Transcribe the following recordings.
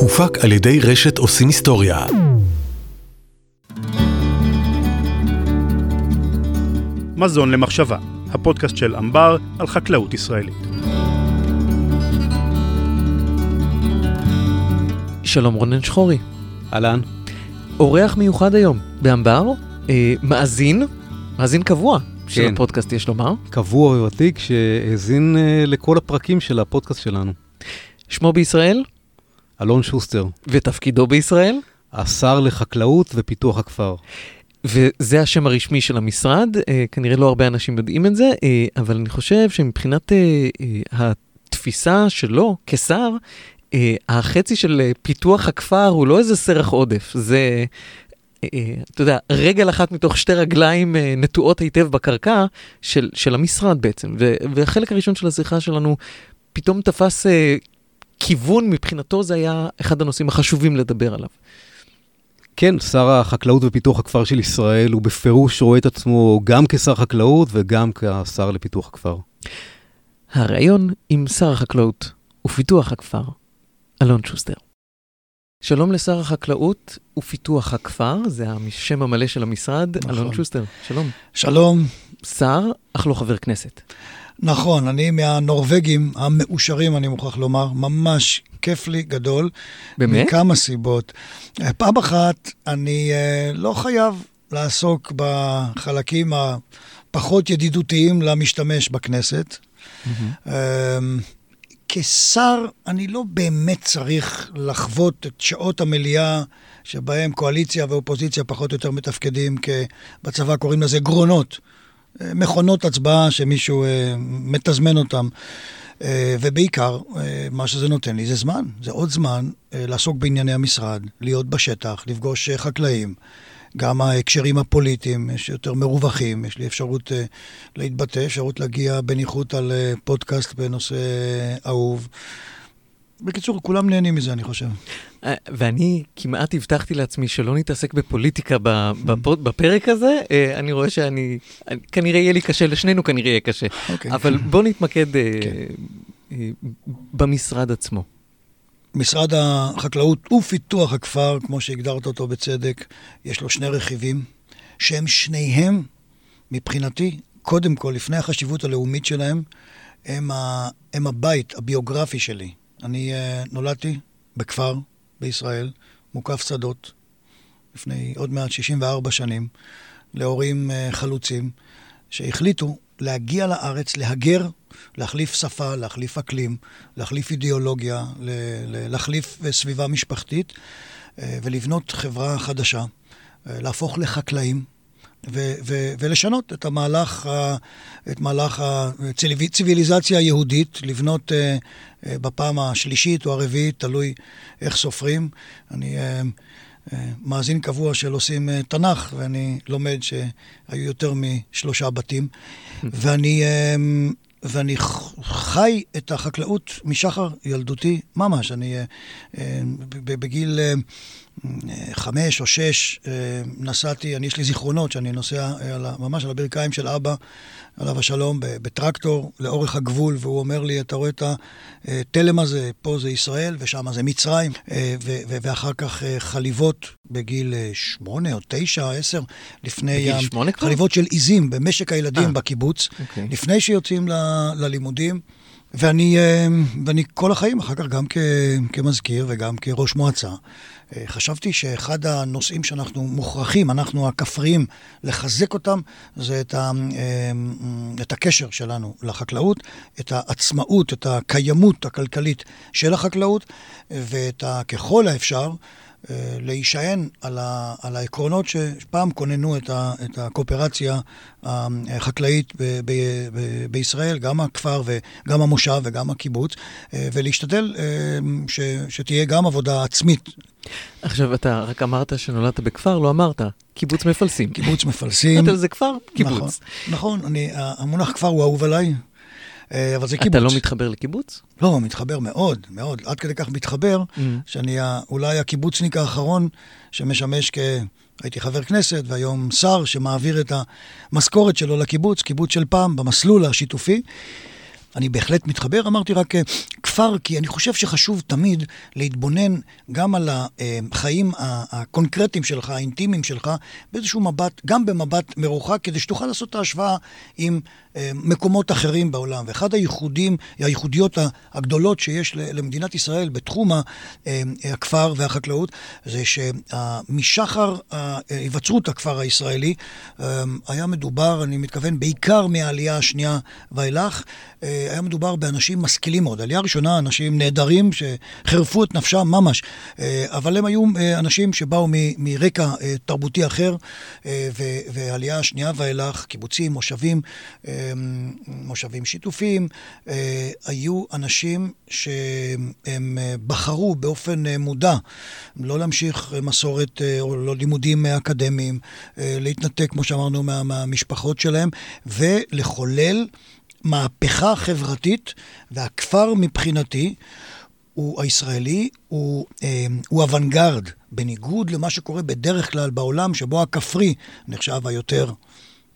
הופק על ידי רשת עושים היסטוריה. מזון למחשבה, הפודקאסט של אמבר על חקלאות ישראלית. שלום רונן שחורי. אהלן. אורח מיוחד היום באמבר, אה, מאזין, מאזין קבוע של כן. הפודקאסט, יש לומר. קבוע וותיק שהאזין אה, לכל הפרקים של הפודקאסט שלנו. שמו בישראל אלון שוסטר, ותפקידו בישראל, השר לחקלאות ופיתוח הכפר. וזה השם הרשמי של המשרד. אה, כנראה לא הרבה אנשים יודעים את זה, אה, אבל אני חושב שמבחינת אה, התפיסה שלו כשר, החצי של פיתוח הכפר הוא לא איזה סרח עודף, זה... אתה יודע, רגל אחת מתוך שתי רגליים נטועות היטב בקרקע של, של המשרד בעצם. ו, והחלק הראשון של השיחה שלנו פתאום תפס כיוון, מבחינתו זה היה אחד הנושאים החשובים לדבר עליו. כן, שר החקלאות ופיתוח הכפר של ישראל, הוא בפירוש רואה את עצמו גם כשר חקלאות וגם כשר לפיתוח הכפר. הריאיון עם שר החקלאות ופיתוח הכפר, אלון שוסטר. שלום לשר החקלאות ופיתוח הכפר, זה השם המלא של המשרד, נכון. אלון שוסטר, שלום. שלום. שר, אך לא חבר כנסת. נכון, אני מהנורבגים המאושרים, אני מוכרח לומר, ממש כיף לי גדול. באמת? מכמה סיבות. פעם אחת, אני אה, לא חייב לעסוק בחלקים הפחות ידידותיים למשתמש בכנסת. אה, כשר, אני לא באמת צריך לחוות את שעות המליאה שבהם קואליציה ואופוזיציה פחות או יותר מתפקדים. בצבא קוראים לזה גרונות. אה, מכונות הצבעה שמישהו אה, מתזמן אותם. אה, ובעיקר, אה, מה שזה נותן לי זה זמן. זה עוד זמן אה, לעסוק בענייני המשרד, להיות בשטח, לפגוש אה, חקלאים. גם ההקשרים הפוליטיים, יש יותר מרווחים, יש לי אפשרות אה, להתבטא, אפשרות להגיע בניחותא על אה, פודקאסט בנושא אה, אהוב. בקיצור, כולם נהנים מזה, אני חושב. אה, ואני כמעט הבטחתי לעצמי שלא נתעסק בפוליטיקה בפרק הזה, אה, אני רואה שאני, אני- כנראה יהיה לי קשה, לשנינו כנראה יהיה קשה. אוקיי. אבל בוא נתמקד אה, כן. במשרד עצמו. משרד החקלאות ופיתוח הכפר, כמו שהגדרת אותו בצדק, יש לו שני רכיבים, שהם שניהם, מבחינתי, קודם כל, לפני החשיבות הלאומית שלהם, הם, ה, הם הבית הביוגרפי שלי. אני uh, נולדתי בכפר בישראל, מוקף שדות, לפני עוד מעט 64 שנים, להורים uh, חלוצים, שהחליטו להגיע לארץ, להגר, להחליף שפה, להחליף אקלים, להחליף אידיאולוגיה, להחליף אה, סביבה משפחתית אה, ולבנות חברה חדשה, אה, להפוך לחקלאים. ו- ו- ולשנות את המהלך, ה- את מהלך הציוויליזציה היהודית, לבנות אה, אה, בפעם השלישית או הרביעית, תלוי איך סופרים. אני אה, אה, מאזין קבוע של עושים אה, תנ"ך, ואני לומד שהיו יותר משלושה בתים. ואני, אה, ואני חי את החקלאות משחר ילדותי ממש. אני אה, ב- בגיל אה, חמש או שש אה, נסעתי, אני יש לי זיכרונות שאני נוסע אה, על ממש על הברכיים של אבא, עליו השלום, בטרקטור לאורך הגבול, והוא אומר לי, אתה רואה את התלם הזה, פה זה ישראל ושם זה מצרים, אה, ואחר כך אה, חליבות בגיל אה, שמונה או תשע, עשר, לפני... בגיל שמונה כבר? חליבות של עיזים במשק הילדים אה. בקיבוץ, אוקיי. לפני שיוצאים ל- ללימודים. ואני, אה, ואני כל החיים, אחר כך גם כ, כמזכיר וגם כראש מועצה, אה, חשבתי שאחד הנושאים שאנחנו מוכרחים, אנחנו הכפריים, לחזק אותם, זה את, ה, אה, את הקשר שלנו לחקלאות, את העצמאות, את הקיימות הכלכלית של החקלאות, ואת ה, ככל האפשר, להישען על, ה, על העקרונות שפעם כוננו את, ה, את הקואופרציה החקלאית ב, ב, ב, בישראל, גם הכפר וגם המושב וגם הקיבוץ, אה, ולהשתדל אה, ש, שתהיה גם עבודה עצמית. עכשיו, אתה רק אמרת שנולדת בכפר, לא אמרת, קיבוץ מפלסים. קיבוץ מפלסים. אמרת, זה כפר, קיבוץ. נכון, נכון אני, המונח כפר הוא אהוב עליי, אה, אבל זה קיבוץ. אתה לא מתחבר לקיבוץ? לא, מתחבר מאוד, מאוד. עד כדי כך מתחבר, Mm. שאני אולי הקיבוצניק האחרון שמשמש כ... הייתי חבר כנסת והיום שר שמעביר את המשכורת שלו לקיבוץ, קיבוץ של פעם, במסלול השיתופי. אני בהחלט מתחבר, אמרתי רק אה, כפר, כי אני חושב שחשוב תמיד להתבונן גם על החיים הקונקרטיים שלך, האינטימיים שלך, באיזשהו מבט, גם במבט מרוחק, כדי שתוכל לעשות את ההשוואה עם אה, מקומות אחרים בעולם. ואחד הייחודים, הייחודיות הגדולות שיש למדינת ישראל בתחום אה, הכפר והחקלאות, זה שמשחר היווצרות הכפר הישראלי, היה מדובר, אני מתכוון, בעיקר מהעלייה השנייה ואילך, היה מדובר באנשים משכילים מאוד. עלייה ראשונה, אנשים נהדרים שחירפו את נפשם ממש, אה, אבל הם היו אה, אנשים שבאו מרקע אה, תרבותי אחר, ועלייה השנייה ואילך, קיבוצים, מושבים, מושבים שיתופיים, היו אנשים שהם בחרו באופן מודע לא להמשיך מסורת או לא לימודים אקדמיים, להתנתק, כמו שאמרנו, מהמשפחות שלהם, ולחולל מהפכה חברתית, והכפר מבחינתי, הוא הישראלי, הוא, אה, הוא אוונגרד, בניגוד למה שקורה בדרך כלל בעולם, שבו הכפרי נחשב היותר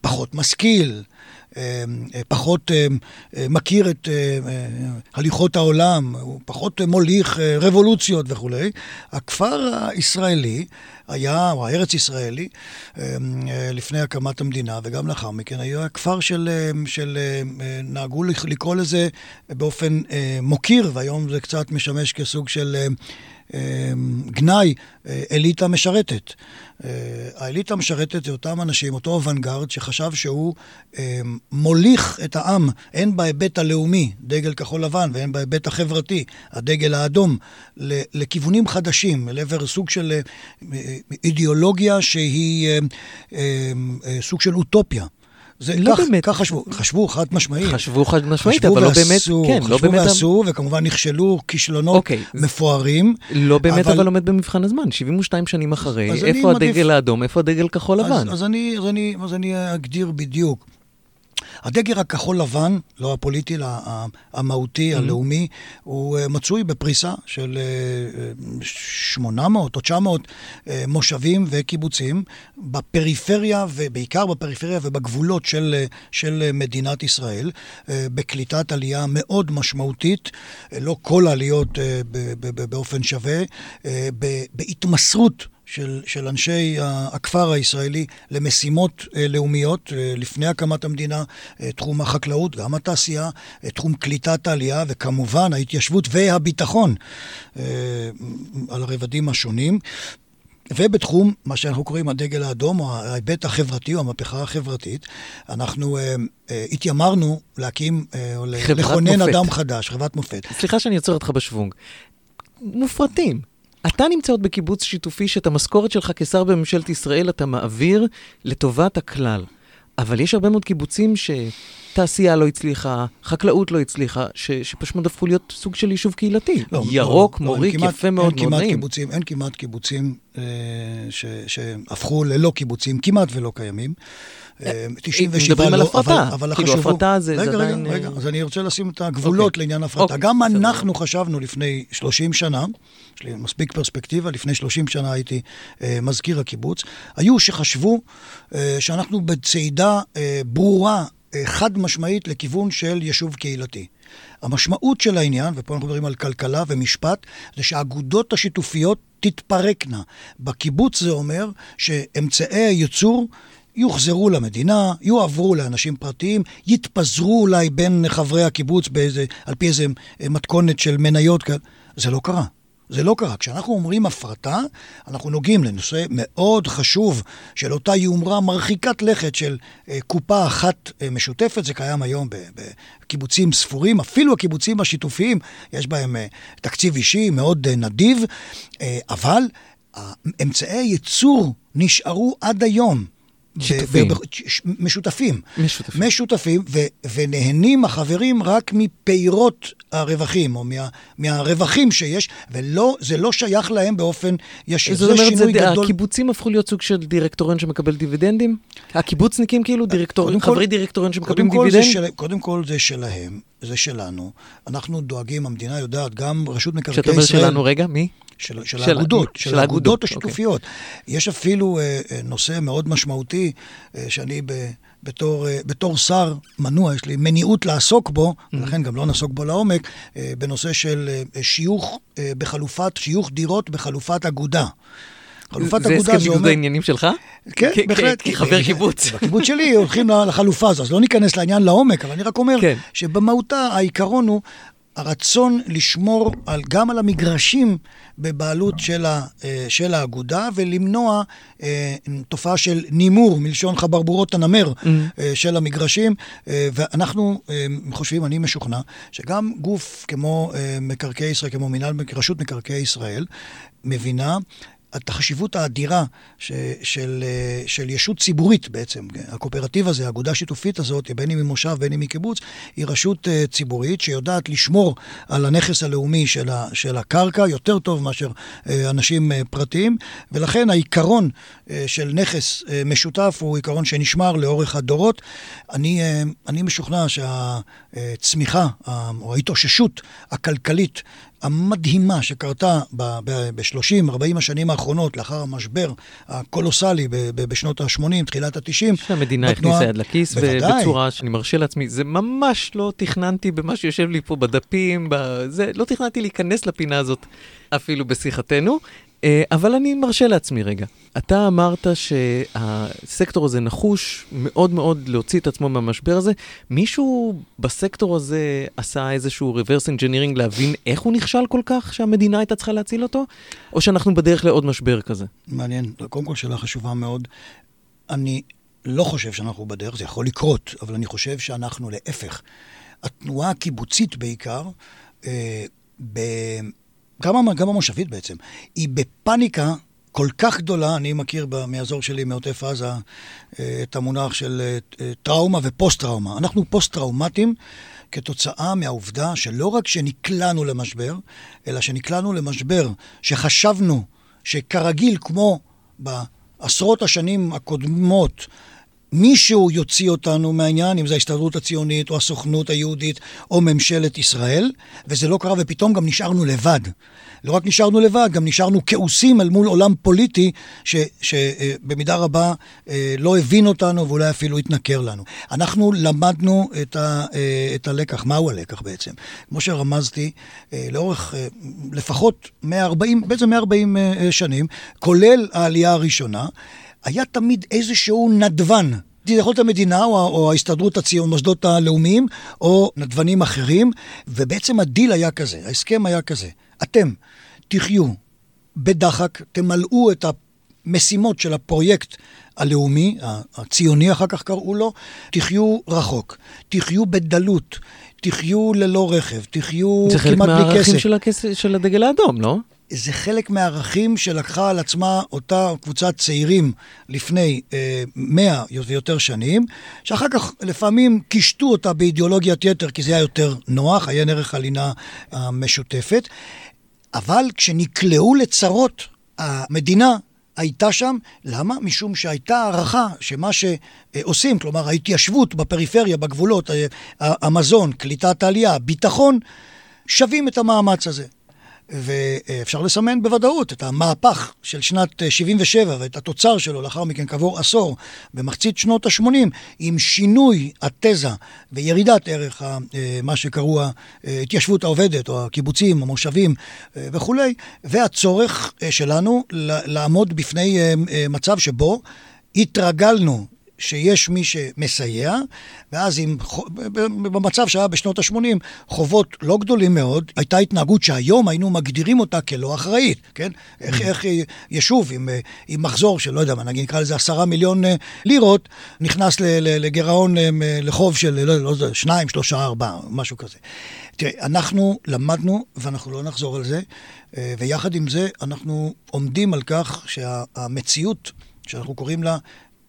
פחות משכיל, פחות אה, מכיר את הליכות העולם, הוא פחות מוליך רבולוציות וכולי. הכפר הישראלי היה, או הארץ ישראלי, לפני הקמת המדינה וגם לאחר מכן, היה כפר של, של נהגו לקרוא לזה באופן מוקיר, והיום זה קצת משמש כסוג של... גנאי, אליטה משרתת. האליטה המשרתת זה אותם אנשים, אותו אוונגרד, שחשב שהוא מוליך את העם, הן בהיבט הלאומי, דגל כחול לבן, והן בהיבט החברתי, הדגל האדום, לכיוונים חדשים, לעבר סוג של אידיאולוגיה שהיא סוג של אוטופיה. זה לא כך, באמת. כך חשבו, חשבו חד משמעית. חשבו חד משמעית, אבל ועשו, לא באמת, כן, לא באמת. חשבו ועשו, וכמובן נכשלו כישלונות אוקיי, מפוארים. לא באמת אבל... אבל עומד במבחן הזמן, 72 שנים אחרי, איפה הדגל מעדיף... האדום, איפה הדגל כחול לבן? אז, אז, אני, אז, אני, אז אני אגדיר בדיוק. הדגר הכחול לבן, לא הפוליטי, אלא המהותי, mm-hmm. הלאומי, הוא אה, מצוי בפריסה של 800 אה, או 900 אה, מושבים וקיבוצים בפריפריה, ובעיקר בפריפריה ובגבולות של, של מדינת ישראל, בקליטת עלייה מאוד משמעותית, לא כל העליות באופן שווה, בהתמסרות של, של אנשי הכפר הישראלי למשימות אה, לאומיות אה, לפני הקמת המדינה, אה, תחום החקלאות, גם התעשייה, תחום קליטת העלייה וכמובן ההתיישבות והביטחון על הרבדים השונים. ובתחום מה שאנחנו קוראים הדגל האדום, או ההיבט החברתי, או המהפכה החברתית, אנחנו אה, אה, התיימרנו להקים, אה, או לכונן אדם חדש, חברת מופת. סליחה שאני עוצר אותך בשוונג. מופרטים. אתה נמצא עוד בקיבוץ שיתופי שאת המשכורת שלך כשר בממשלת ישראל אתה מעביר לטובת הכלל. אבל יש הרבה מאוד קיבוצים שתעשייה לא הצליחה, חקלאות לא הצליחה, ש, שפשוט הפכו להיות סוג של יישוב קהילתי. לא, ירוק, לא, מוריק, לא, יפה מאוד, מאוד נעים. קיבוצים, אין כמעט קיבוצים אה, ש, שהפכו ללא קיבוצים, כמעט ולא קיימים. 97 לא, אבל, אבל כאילו הפרטה זה, רגע, רגע, עדיין... רגע, אז אני רוצה לשים את הגבולות אוקיי. לעניין הפרטה. אוקיי, גם אנחנו חשבנו לפני 30 שנה, יש לי מספיק פרספקטיבה, לפני 30 שנה הייתי אה, מזכיר הקיבוץ, היו שחשבו אה, שאנחנו בצעידה אה, ברורה, אה, חד משמעית, לכיוון של יישוב קהילתי. המשמעות של העניין, ופה אנחנו מדברים על כלכלה ומשפט, זה שהאגודות השיתופיות תתפרקנה. בקיבוץ זה אומר שאמצעי הייצור יוחזרו למדינה, יועברו לאנשים פרטיים, יתפזרו אולי בין חברי הקיבוץ באיזה, על פי איזה מתכונת של מניות. זה לא קרה. זה לא קרה. כשאנחנו אומרים הפרטה, אנחנו נוגעים לנושא מאוד חשוב של אותה יומרה מרחיקת לכת של אה, קופה אחת אה, משותפת. זה קיים היום בקיבוצים ספורים, אפילו הקיבוצים השיתופיים, יש בהם אה, תקציב אישי מאוד אה, נדיב, אה, אבל אמצעי הייצור נשארו עד היום. שיתופים. משותפים. משותפים. משותפים, ו, ונהנים החברים רק מפירות הרווחים, או מה, מהרווחים שיש, וזה לא שייך להם באופן ישיר. זאת אומרת, זה גדול. הקיבוצים הפכו להיות סוג של דירקטוריון שמקבל דיבידנדים? הקיבוצניקים כאילו דירקטוריון, חברי דירקטוריון שמקבלים דיבידנד? של, קודם כל זה שלהם, זה שלנו. אנחנו דואגים, המדינה יודעת, גם רשות מקרקעי ישראל... כשאתה אומר שלנו, רגע, מי? של, של של- האגודות, של של האגודות האגודות, השיתופיות. יש אפילו אה, אה, נושא מאוד משמעותי, אה, שאני ב, בתור, אה, בתור שר מנוע, יש לי מניעות לעסוק בו, Mm-hmm. ולכן גם לא נעסוק בו לעומק, אה, בנושא של אה, שיוך אה, בחלופת, שיוך דירות בחלופת אגודה. חלופת זה אגודה הסכם זה ניגוד אומר... העניינים שלך? כן, בהחלט. כחבר קיבוץ. בקיבוץ שלי הולכים לחלופה הזו, אז לא ניכנס לעניין לעומק, אבל אני רק אומר כן. שבמהותה העיקרון הוא הרצון לשמור על, גם על המגרשים בבעלות של, ה, אה, של האגודה ולמנוע אה, תופעה של נימור, מלשון חברבורות הנמר אה, של המגרשים. אה, ואנחנו אה, חושבים, אני משוכנע, שגם גוף כמו אה, מקרקעי ישראל, כמו מינהל, רשות מקרקעי ישראל, מבינה החשיבות האדירה ש, של, אה, של ישות ציבורית בעצם. הקואופרטיב הזה, האגודה השיתופית הזאת, בין אם היא מושב, בין אם היא קיבוץ, היא רשות אה, ציבורית שיודעת לשמור על הנכס הלאומי של, ה, של הקרקע יותר טוב מאשר אה, אנשים פרטיים, ולכן העיקרון של נכס משותף הוא עיקרון שנשמר לאורך הדורות. אני, אני משוכנע שהצמיחה או ההתאוששות הכלכלית המדהימה שקרתה ב-30-40 השנים האחרונות, לאחר המשבר הקולוסלי בשנות ה-80, תחילת ה-90. שהמדינה הכניסה יד לכיס, ובצורה שאני מרשה לעצמי, זה ממש לא תכננתי במה שיושב לי פה בדפים, בזה, לא תכננתי להיכנס לפינה הזאת אפילו בשיחתנו, אבל אני מרשה לעצמי רגע. אתה אמרת שהסקטור הזה נחוש מאוד מאוד להוציא את עצמו מהמשבר הזה. מישהו בסקטור הזה עשה איזשהו reverse engineering להבין איך הוא נכשל כל כך שהמדינה הייתה צריכה להציל אותו? או שאנחנו בדרך לעוד משבר כזה? מעניין. קודם כל שאלה חשובה מאוד. אני לא חושב שאנחנו בדרך, זה יכול לקרות, אבל אני חושב שאנחנו להפך. התנועה הקיבוצית בעיקר, אה. גם, גם המושבית בעצם, היא בפאניקה כל כך גדולה, אני מכיר מהאזור שלי, מעוטף עזה, אה, את המונח של אה, אה, טראומה ופוסט-טראומה. אנחנו פוסט-טראומטיים כתוצאה מהעובדה שלא רק שנקלענו למשבר, אלא שנקלענו למשבר שחשבנו שכרגיל, כמו בעשרות השנים הקודמות, מישהו יוציא אותנו מהעניין, אם זה ההסתדרות הציונית או הסוכנות היהודית או ממשלת ישראל, וזה לא קרה, ופתאום גם נשארנו לבד. לא רק נשארנו לבד, גם נשארנו כעוסים אל מול עולם פוליטי שבמידה רבה אה, לא הבין אותנו ואולי אפילו התנכר לנו. אנחנו למדנו את, ה, אה, את הלקח. מהו הלקח בעצם? כמו שרמזתי, אה, לאורך אה, לפחות 140, בעצם 140 אה, שנים, כולל העלייה הראשונה, היה תמיד איזשהו נדבן. זה יכול להיות המדינה או, או ההסתדרות הציונית, מוסדות הלאומיים, או נדבנים אחרים, ובעצם הדיל היה כזה, ההסכם היה כזה. אתם תחיו בדחק, תמלאו את המשימות של הפרויקט הלאומי, הציוני אחר כך קראו לו, תחיו רחוק, תחיו בדלות, תחיו ללא רכב, תחיו זה חלק כמעט בלי מהערכים כסף. של, הכס... של הדגל האדום, לא? זה חלק מהערכים שלקחה על עצמה אותה קבוצת צעירים לפני אה, מאה ויותר שנים, שאחר כך לפעמים קישטו אותה באידיאולוגיית יתר, כי זה היה יותר נוח, עיין ערך הלינה המשותפת, אבל כשנקלעו לצרות, המדינה הייתה שם, למה? משום שהייתה הערכה שמה שעושים, כלומר ההתיישבות בפריפריה, בגבולות, אה, המזון, קליטת העלייה, ביטחון, שווים את המאמץ הזה. ואפשר לסמן בוודאות את המהפך של שנת 77 ואת התוצר שלו לאחר מכן כעבור עשור במחצית שנות ה-80 עם שינוי התזה וירידת ערך ה, מה שקראו ההתיישבות העובדת או הקיבוצים, המושבים וכולי והצורך שלנו לעמוד בפני מצב שבו התרגלנו שיש מי שמסייע, ואז עם, במצב שהיה בשנות ה-80, חובות לא גדולים מאוד, הייתה התנהגות שהיום היינו מגדירים אותה כלא אחראית, כן? איך, איך יישוב עם, עם מחזור של, לא יודע מה, נגיד נקרא לזה עשרה מיליון לירות, נכנס לגירעון לחוב של, לא יודע, שניים, שלושה, ארבעה, משהו כזה. תראה, אנחנו למדנו, ואנחנו לא נחזור על זה, ויחד עם זה אנחנו עומדים על כך שהמציאות, שאנחנו קוראים לה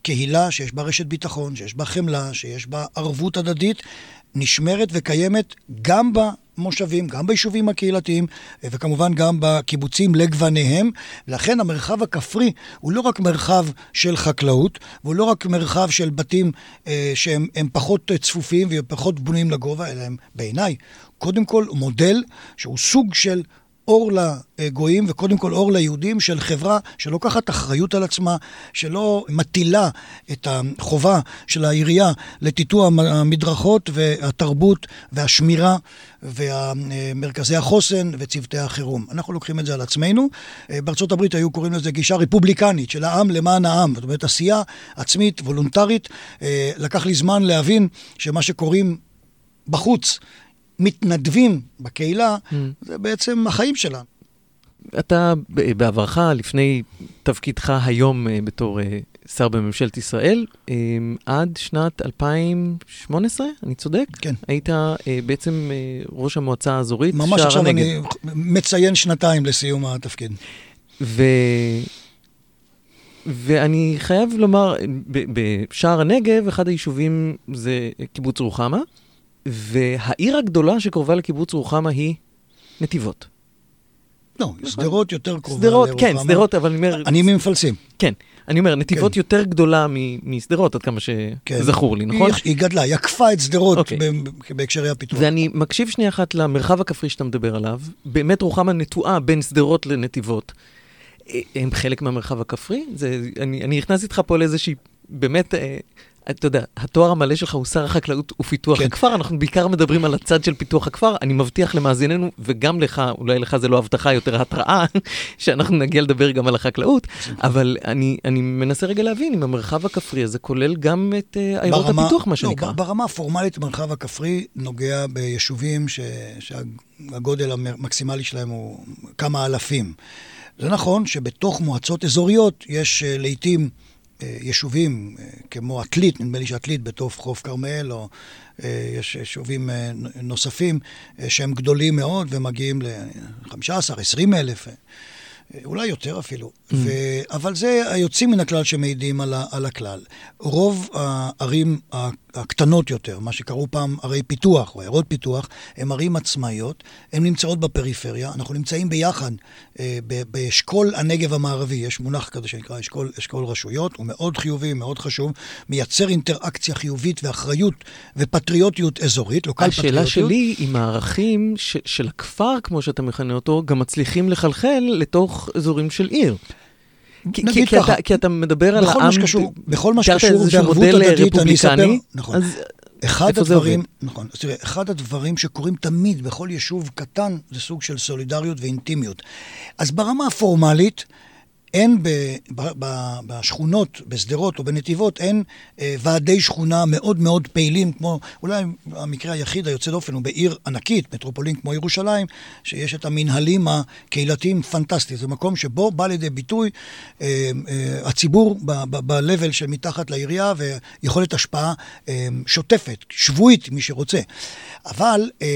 קהילה שיש בה רשת ביטחון, שיש בה חמלה, שיש בה ערבות הדדית, נשמרת וקיימת גם במושבים, גם ביישובים הקהילתיים, וכמובן גם בקיבוצים לגווניהם. ולכן המרחב הכפרי הוא לא רק מרחב של חקלאות, והוא לא רק מרחב של בתים אה, שהם פחות צפופים ופחות בנויים לגובה, אלא הם בעיניי, קודם כל מודל שהוא סוג של אור לגויים וקודם כל אור ליהודים של חברה שלוקחת אחריות על עצמה, שלא מטילה את החובה של העירייה לטיטוע המדרכות והתרבות והשמירה ומרכזי החוסן וצוותי החירום. אנחנו לוקחים את זה על עצמנו. בארצות הברית היו קוראים לזה גישה רפובליקנית של העם למען העם, זאת אומרת עשייה עצמית, וולונטרית. לקח לי זמן להבין שמה שקוראים בחוץ מתנדבים בקהילה, mm. זה בעצם החיים שלנו. אתה בעברך, לפני תפקידך היום אה, בתור אה, שר בממשלת ישראל, אה, עד שנת 2018, אני צודק? כן. היית בעצם ראש המועצה האזורית שער הנגב. ממש עכשיו אני מציין שנתיים לסיום התפקיד. ו... ואני חייב לומר, בשער הנגב, אחד היישובים זה קיבוץ רוחמה. והעיר הגדולה שקרובה לקיבוץ רוחמה היא נתיבות. לא, נכון? שדרות יותר קרובה לרוחמה. שדרות, כן, שדרות, אבל אני אומר... אני ממפלסים. כן, אני אומר, נתיבות כן. יותר גדולה משדרות, עד כמה כן. שזכור כן. לי, נכון? היא, היא גדלה, היא עקפה את שדרות אוקיי. בהקשרי הפיתוח. ואני מקשיב שנייה אחת למרחב הכפרי שאתה מדבר עליו. באמת רוחמה נטועה בין שדרות לנתיבות. אה, הם חלק מהמרחב הכפרי? זה, אני, אני נכנס איתך פה לאיזושהי, באמת, אה, אתה יודע, התואר המלא שלך הוא שר החקלאות ופיתוח כן. הכפר, אנחנו בעיקר מדברים על הצד של פיתוח הכפר. אני מבטיח למאזיננו, וגם לך, אולי לך זה לא הבטחה, יותר התראה, שאנחנו נגיע לדבר גם על החקלאות, אבל אני, אני מנסה רגע להבין אם המרחב הכפרי הזה כולל גם את uh, עיירות הפיתוח, מה לא, שנקרא. לא, ברמה הפורמלית, המרחב הכפרי נוגע ביישובים ש, שהגודל המקסימלי שלהם הוא כמה אלפים. זה נכון שבתוך מועצות אזוריות יש uh, לעיתים... אה, יישובים אה, כמו עתלית, נדמה לי שעתלית בתוך חוף כרמל, או אה, יש יישובים נוספים שהם גדולים מאוד ומגיעים ל-15-20 אלף. אולי יותר אפילו. Mm. ו... אבל זה היוצאים מן הכלל שמעידים על, ה... על הכלל. רוב הערים הקטנות יותר, מה שקראו פעם ערי פיתוח או עיירות פיתוח, הן ערים עצמאיות, הן נמצאות בפריפריה, אנחנו נמצאים ביחד אה, באשכול הנגב המערבי, יש מונח כזה שנקרא אשכול, אשכול רשויות, הוא מאוד חיובי, מאוד חשוב, מייצר אינטראקציה חיובית ואחריות ופטריוטיות אזורית, לא קל פטריוטיות. השאלה שלי אם הערכים ש- של הכפר, כמו שאתה מכנה אותו, גם מצליחים לחלחל לתוך אזורים של עיר. כי, כי, כי, אתה, כי אתה מדבר על העם, שקשור, בכל מה שקשור בערבות הדדית, אני אספר, נכון. אז אחד הדברים, נכון, אז תראה, אחד הדברים שקורים תמיד בכל יישוב קטן, זה סוג של סולידריות ואינטימיות. אז ברמה הפורמלית, אין ב, ב, ב, בשכונות, בשדרות או בנתיבות, אין אה, ועדי שכונה מאוד מאוד פעילים, כמו אולי המקרה היחיד היוצא דופן הוא בעיר ענקית, מטרופולין כמו ירושלים, שיש את המנהלים הקהילתיים פנטסטיים. זה מקום שבו בא לידי ביטוי אה, אה, הציבור ב-level של מתחת לעירייה ויכולת השפעה אה, שוטפת, שבועית, מי שרוצה. אבל אה,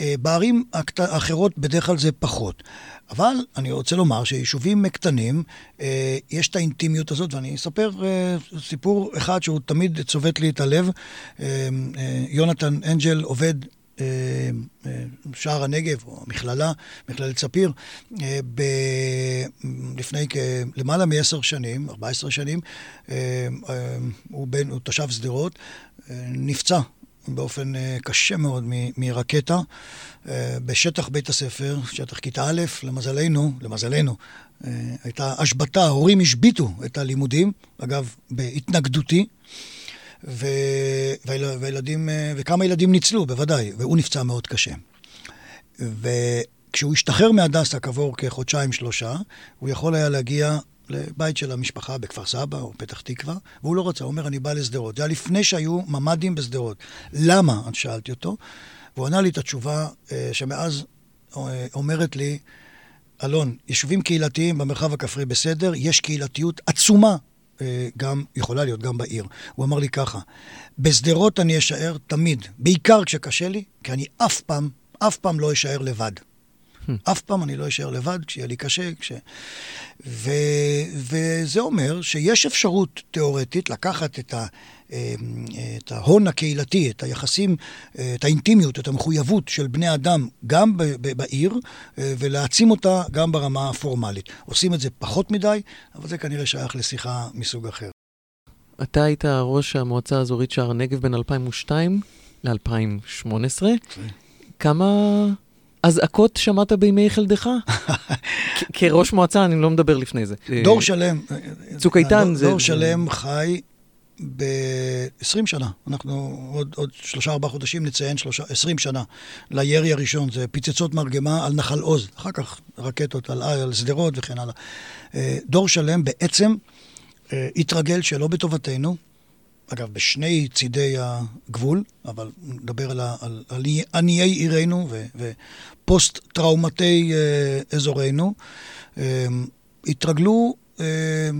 אה, בערים האחרות בדרך כלל זה פחות. אבל אני רוצה לומר שיישובים קטנים, אה, יש את האינטימיות הזאת, ואני אספר אה, סיפור אחד שהוא תמיד צובט לי את הלב. אה, אה, יונתן אנג'ל עובד אה, אה, שער הנגב, או המכללה, מכללת ספיר, אה, ב... לפני למעלה מעשר שנים, 14 שנים, הוא, בן, הוא תושב שדרות, נפצע באופן קשה מאוד מרקטה. אה, בשטח בית הספר, שטח כיתה א', למזלנו, למזלנו, אה, הייתה השבתה, ההורים השביתו את הלימודים, אגב, בהתנגדותי, ו... והילדים, אה, וכמה ילדים ניצלו, בוודאי, והוא נפצע מאוד קשה. וכשהוא השתחרר מהדסה כעבור כחודשיים-שלושה, הוא יכול היה להגיע לבית של המשפחה בכפר סבא או פתח תקווה, והוא לא רצה, הוא אומר, אני בא לשדרות. זה היה לפני שהיו ממ"דים בשדרות. למה? שאלתי אותו. והוא ענה לי את התשובה אה, שמאז אה, אומרת לי, אלון, יישובים קהילתיים במרחב הכפרי בסדר, יש קהילתיות עצומה, אה, גם, יכולה להיות גם בעיר. הוא אמר לי ככה, בשדרות אני אשאר תמיד, בעיקר כשקשה לי, כי אני אף פעם, אף פעם לא אשאר לבד. Hmm. אף פעם אני לא אשאר לבד כשיהיה לי קשה. כש... ו... וזה אומר שיש אפשרות תיאורטית לקחת את ה... אמ, את ההון הקהילתי, את היחסים, את האינטימיות, את המחויבות של בני אדם גם בעיר, אה, ולהעצים אותה גם ברמה הפורמלית. עושים את זה פחות מדי, אבל זה כנראה שייך לשיחה מסוג אחר. אתה היית ראש המועצה האזורית שער הנגב בין 2002 ל-2018. כמה אזעקות שמעת בימי חלדך? כראש מועצה, אני לא מדבר לפני זה. דור אה, שלם. צוק איתן זה- דור שלם חי ב-20 שנה. אנחנו עוד, עוד שלושה ארבעה חודשים נציין שלושה, 20 שנה לירי הראשון. זה פצצות מרגמה על נחל עוז. אחר כך רקטות על, על שדרות וכן הלאה. אה, דור שלם בעצם אה, התרגל שלא בטובתנו. אגב, בשני צידי הגבול, אבל נדבר על, על, על עניי עירנו ו, ופוסט-טראומתי אה, אזורנו, אה, התרגלו, אה,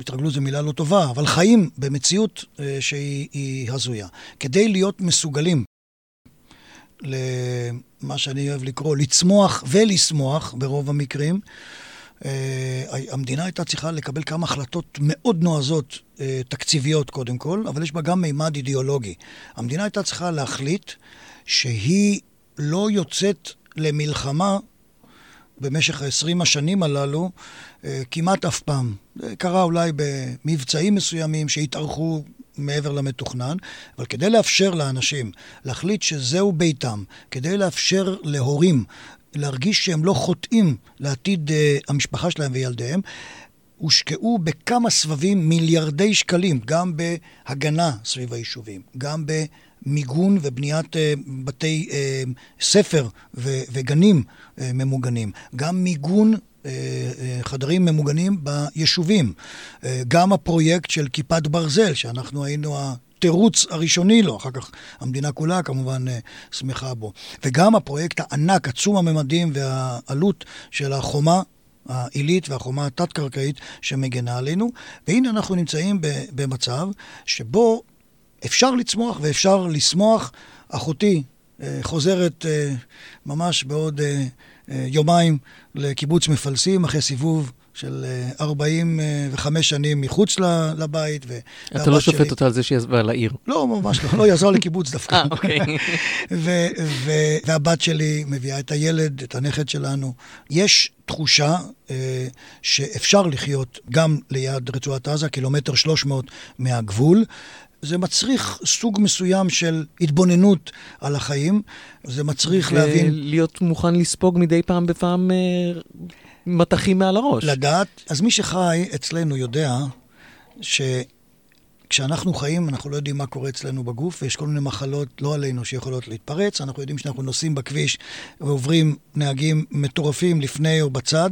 התרגלו זו מילה לא טובה, אבל חיים במציאות אה, שהיא היא הזויה. כדי להיות מסוגלים למה שאני אוהב לקרוא, לצמוח ולשמוח ברוב המקרים, אה, המדינה הייתה צריכה לקבל כמה החלטות מאוד נועזות, אה, תקציביות קודם כל, אבל יש בה גם מימד אידיאולוגי. המדינה הייתה צריכה להחליט שהיא לא יוצאת למלחמה במשך ה-20 השנים הללו אה, כמעט אף פעם. זה קרה אולי במבצעים מסוימים שהתארכו מעבר למתוכנן, אבל כדי לאפשר לאנשים להחליט שזהו ביתם, כדי לאפשר להורים להרגיש שהם לא חוטאים לעתיד אה, המשפחה שלהם וילדיהם, הושקעו בכמה סבבים מיליארדי שקלים, גם בהגנה סביב היישובים, גם במיגון ובניית אה, בתי אה, ספר ו- וגנים אה, ממוגנים, גם מיגון חדרים ממוגנים ביישובים, גם הפרויקט של כיפת ברזל, שאנחנו היינו התירוץ הראשוני לו, אחר כך המדינה כולה כמובן אה, שמחה בו, וגם הפרויקט הענק, עצום הממדים והעלות של החומה העילית והחומה התת-קרקעית שמגנה עלינו, והנה אנחנו נמצאים במצב שבו אפשר לצמוח ואפשר לשמוח. אחותי אה, חוזרת אה, ממש בעוד יומיים לקיבוץ מפלסים, אחרי סיבוב של אה, 45 שנים מחוץ לבית. אתה לא שלי- שופט אותה על זה שהיא עזבה לעיר. לא, ממש לא, לא, היא עזרה לקיבוץ דווקא. אה, אוקיי. ו- ו- והבת שלי מביאה את הילד, את הנכד שלנו. יש תחושה אה, שאפשר לחיות גם ליד רצועת עזה, קילומטר 300 מהגבול. זה מצריך סוג מסוים של התבוננות על החיים, זה מצריך להבין, להיות מוכן לספוג מדי פעם בפעם אה, מטחים מעל הראש. לדעת. אז מי שחי אצלנו יודע שכשאנחנו חיים, אנחנו לא יודעים מה קורה אצלנו בגוף, ויש כל מיני מחלות, לא עלינו, שיכולות להתפרץ. אנחנו יודעים שאנחנו נוסעים בכביש ועוברים נהגים מטורפים לפני או בצד,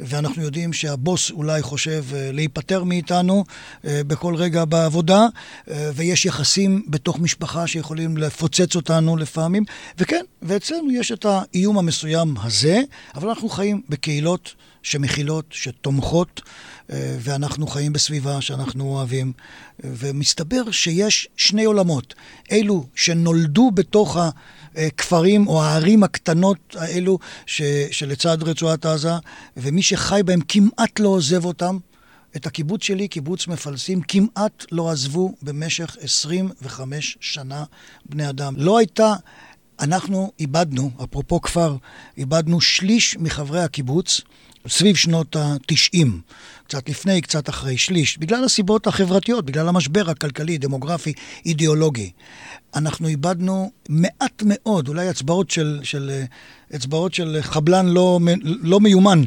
ואנחנו יודעים שהבוס אולי חושב אה, להיפטר מאיתנו אה, בכל רגע בעבודה, אה, ויש יחסים בתוך משפחה שיכולים לפוצץ אותנו לפעמים. וכן, ואצלנו יש את האיום המסוים הזה, אבל אנחנו חיים בקהילות שמכילות, שתומכות, אה, ואנחנו חיים בסביבה שאנחנו אוהבים. ומסתבר שיש שני עולמות. אלו שנולדו בתוך הכפרים או הערים הקטנות האלו ש, שלצד רצועת עזה, ומי שחי בהם כמעט לא עוזב אותם. את הקיבוץ שלי, קיבוץ מפלסים, כמעט לא עזבו במשך 25 שנה בני אדם. לא הייתה... אנחנו איבדנו, אפרופו כפר, איבדנו שליש מחברי הקיבוץ סביב שנות ה-90, קצת לפני, קצת אחרי, שליש, בגלל הסיבות החברתיות, בגלל המשבר הכלכלי, דמוגרפי, אידיאולוגי. אנחנו איבדנו מעט מאוד, אולי אצבעות של, של, אצבעות של חבלן לא, לא מיומן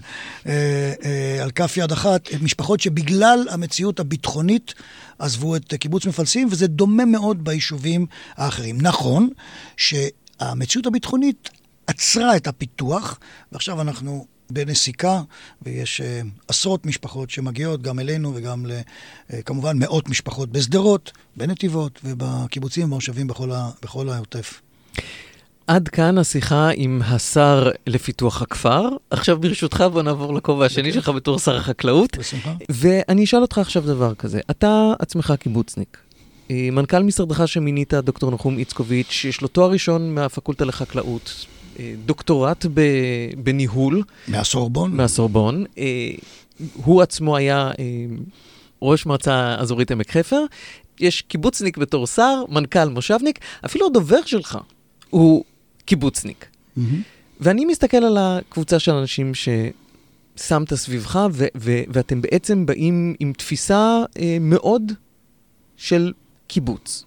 אה, אה, על כף יד אחת, משפחות שבגלל המציאות הביטחונית עזבו את קיבוץ מפלסים, וזה דומה מאוד ביישובים האחרים. נכון שהמציאות הביטחונית עצרה את הפיתוח, ועכשיו אנחנו בנסיקה, ויש uh, עשרות משפחות שמגיעות גם אלינו וגם uh, כמובן מאות משפחות בשדרות, בנתיבות ובקיבוצים ובמושבים בכל, ה, בכל העוטף. עד כאן השיחה עם השר לפיתוח הכפר. עכשיו ברשותך בוא נעבור לכובע השני שלך בתור שר החקלאות. בשמחה. ואני אשאל אותך עכשיו דבר כזה, אתה עצמך קיבוצניק. אה, מנכ"ל משרדך שמינית, דוקטור נחום איצקוביץ', יש לו תואר ראשון מהפקולטה לחקלאות, דוקטורט ב, בניהול. מהסורבון? מהסורבון. אה, הוא עצמו היה אה, ראש מועצה אזורית עמק חפר. יש קיבוצניק בתור שר, מנכ"ל מושבניק, אפילו הדובר שלך הוא קיבוצניק. Mm-hmm. ואני מסתכל על הקבוצה של אנשים ששמת סביבך, ו- ו- ואתם בעצם באים עם תפיסה אה, מאוד של קיבוץ,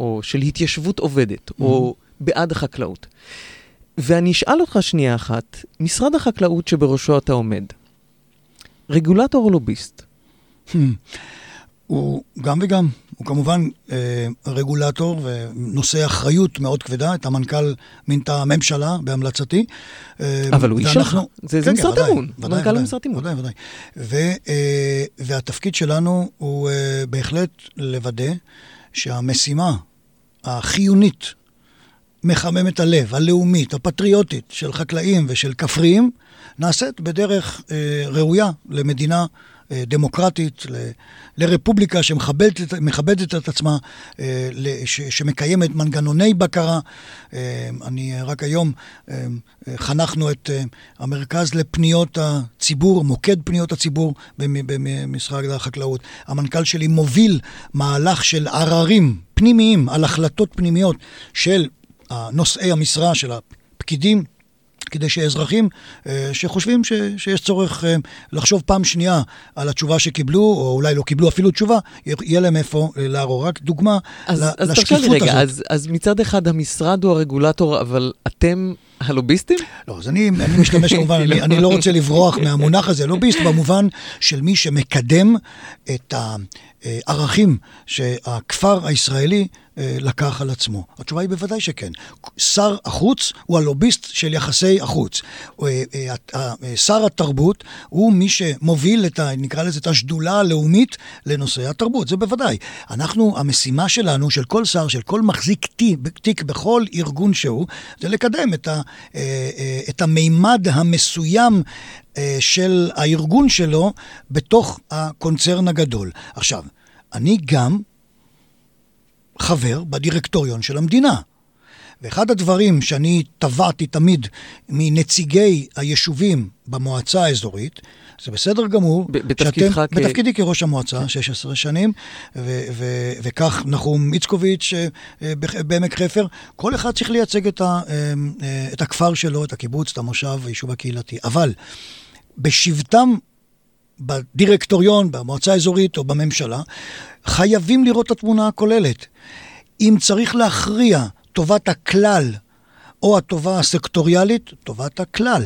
או של התיישבות עובדת, mm-hmm. או בעד החקלאות. ואני אשאל אותך שנייה אחת, משרד החקלאות שבראשו אתה עומד, רגולטור או לוביסט? הוא גם וגם. הוא כמובן אה, רגולטור ונושא אחריות מאוד כבדה, את המנכ"ל מינתה הממשלה בהמלצתי. אה, אבל הוא איש שלך, זה, כן, משרת כן, אמון, מנכ"ל למשרת אמון. ודאי, ודאי. ו, אה, והתפקיד שלנו הוא אה, בהחלט לוודא שהמשימה החיונית, מחממת הלב, הלאומית, הפטריוטית של חקלאים ושל כפריים, נעשית בדרך אה, ראויה למדינה אה, דמוקרטית, ל, לרפובליקה שמכבדת את עצמה, אה, ש, שמקיימת מנגנוני בקרה. אה, אני רק היום אה, חנכנו את אה, המרכז לפניות הציבור, מוקד פניות הציבור במשרד החקלאות. המנכ"ל שלי מוביל מהלך של עררים פנימיים על החלטות פנימיות של נושאי המשרה, של הפקידים. כדי שאזרחים אה, שחושבים ש, שיש צורך אה, לחשוב פעם שנייה על התשובה שקיבלו, או אולי לא קיבלו אפילו תשובה, יהיה להם איפה אה, לערור. רק דוגמה אז, ל, אז לשקיפות הזאת. רגע. אז, אז מצד אחד המשרד הוא הרגולטור, אבל אתם הלוביסטים? לא, אז אני, אני משתמש כמובן, אני, אני לא רוצה לברוח מהמונח הזה, לוביסט במובן של מי שמקדם את הערכים שהכפר הישראלי לקח על עצמו? התשובה היא בוודאי שכן. שר החוץ הוא הלוביסט של יחסי החוץ. אה, אה, שר התרבות הוא מי שמוביל את ה... נקרא לזה את השדולה הלאומית לנושא התרבות, זה בוודאי. אנחנו, המשימה שלנו, של כל שר, של כל מחזיק תיק בכל ארגון שהוא, זה לקדם את, ה, את המימד המסוים של הארגון שלו בתוך הקונצרן הגדול. עכשיו, אני גם חבר בדירקטוריון של המדינה. ואחד הדברים שאני טבעתי תמיד מנציגי היישובים במועצה האזורית, זה בסדר גמור, בתפקידך שאתם, כ... בתפקידי כראש המועצה, 16 שנים, ו- ו- וכך נחום איצקוביץ' אה, בעמק חפר, כל אחד צריך לייצג את, ה- אה, אה, את הכפר שלו, את הקיבוץ, את המושב, היישוב הקהילתי. אבל בשבתם בדירקטוריון, במועצה האזורית או בממשלה, חייבים לראות את התמונה הכוללת. אם צריך להכריע טובת הכלל או הטובה הסקטוריאלית, טובת הכלל.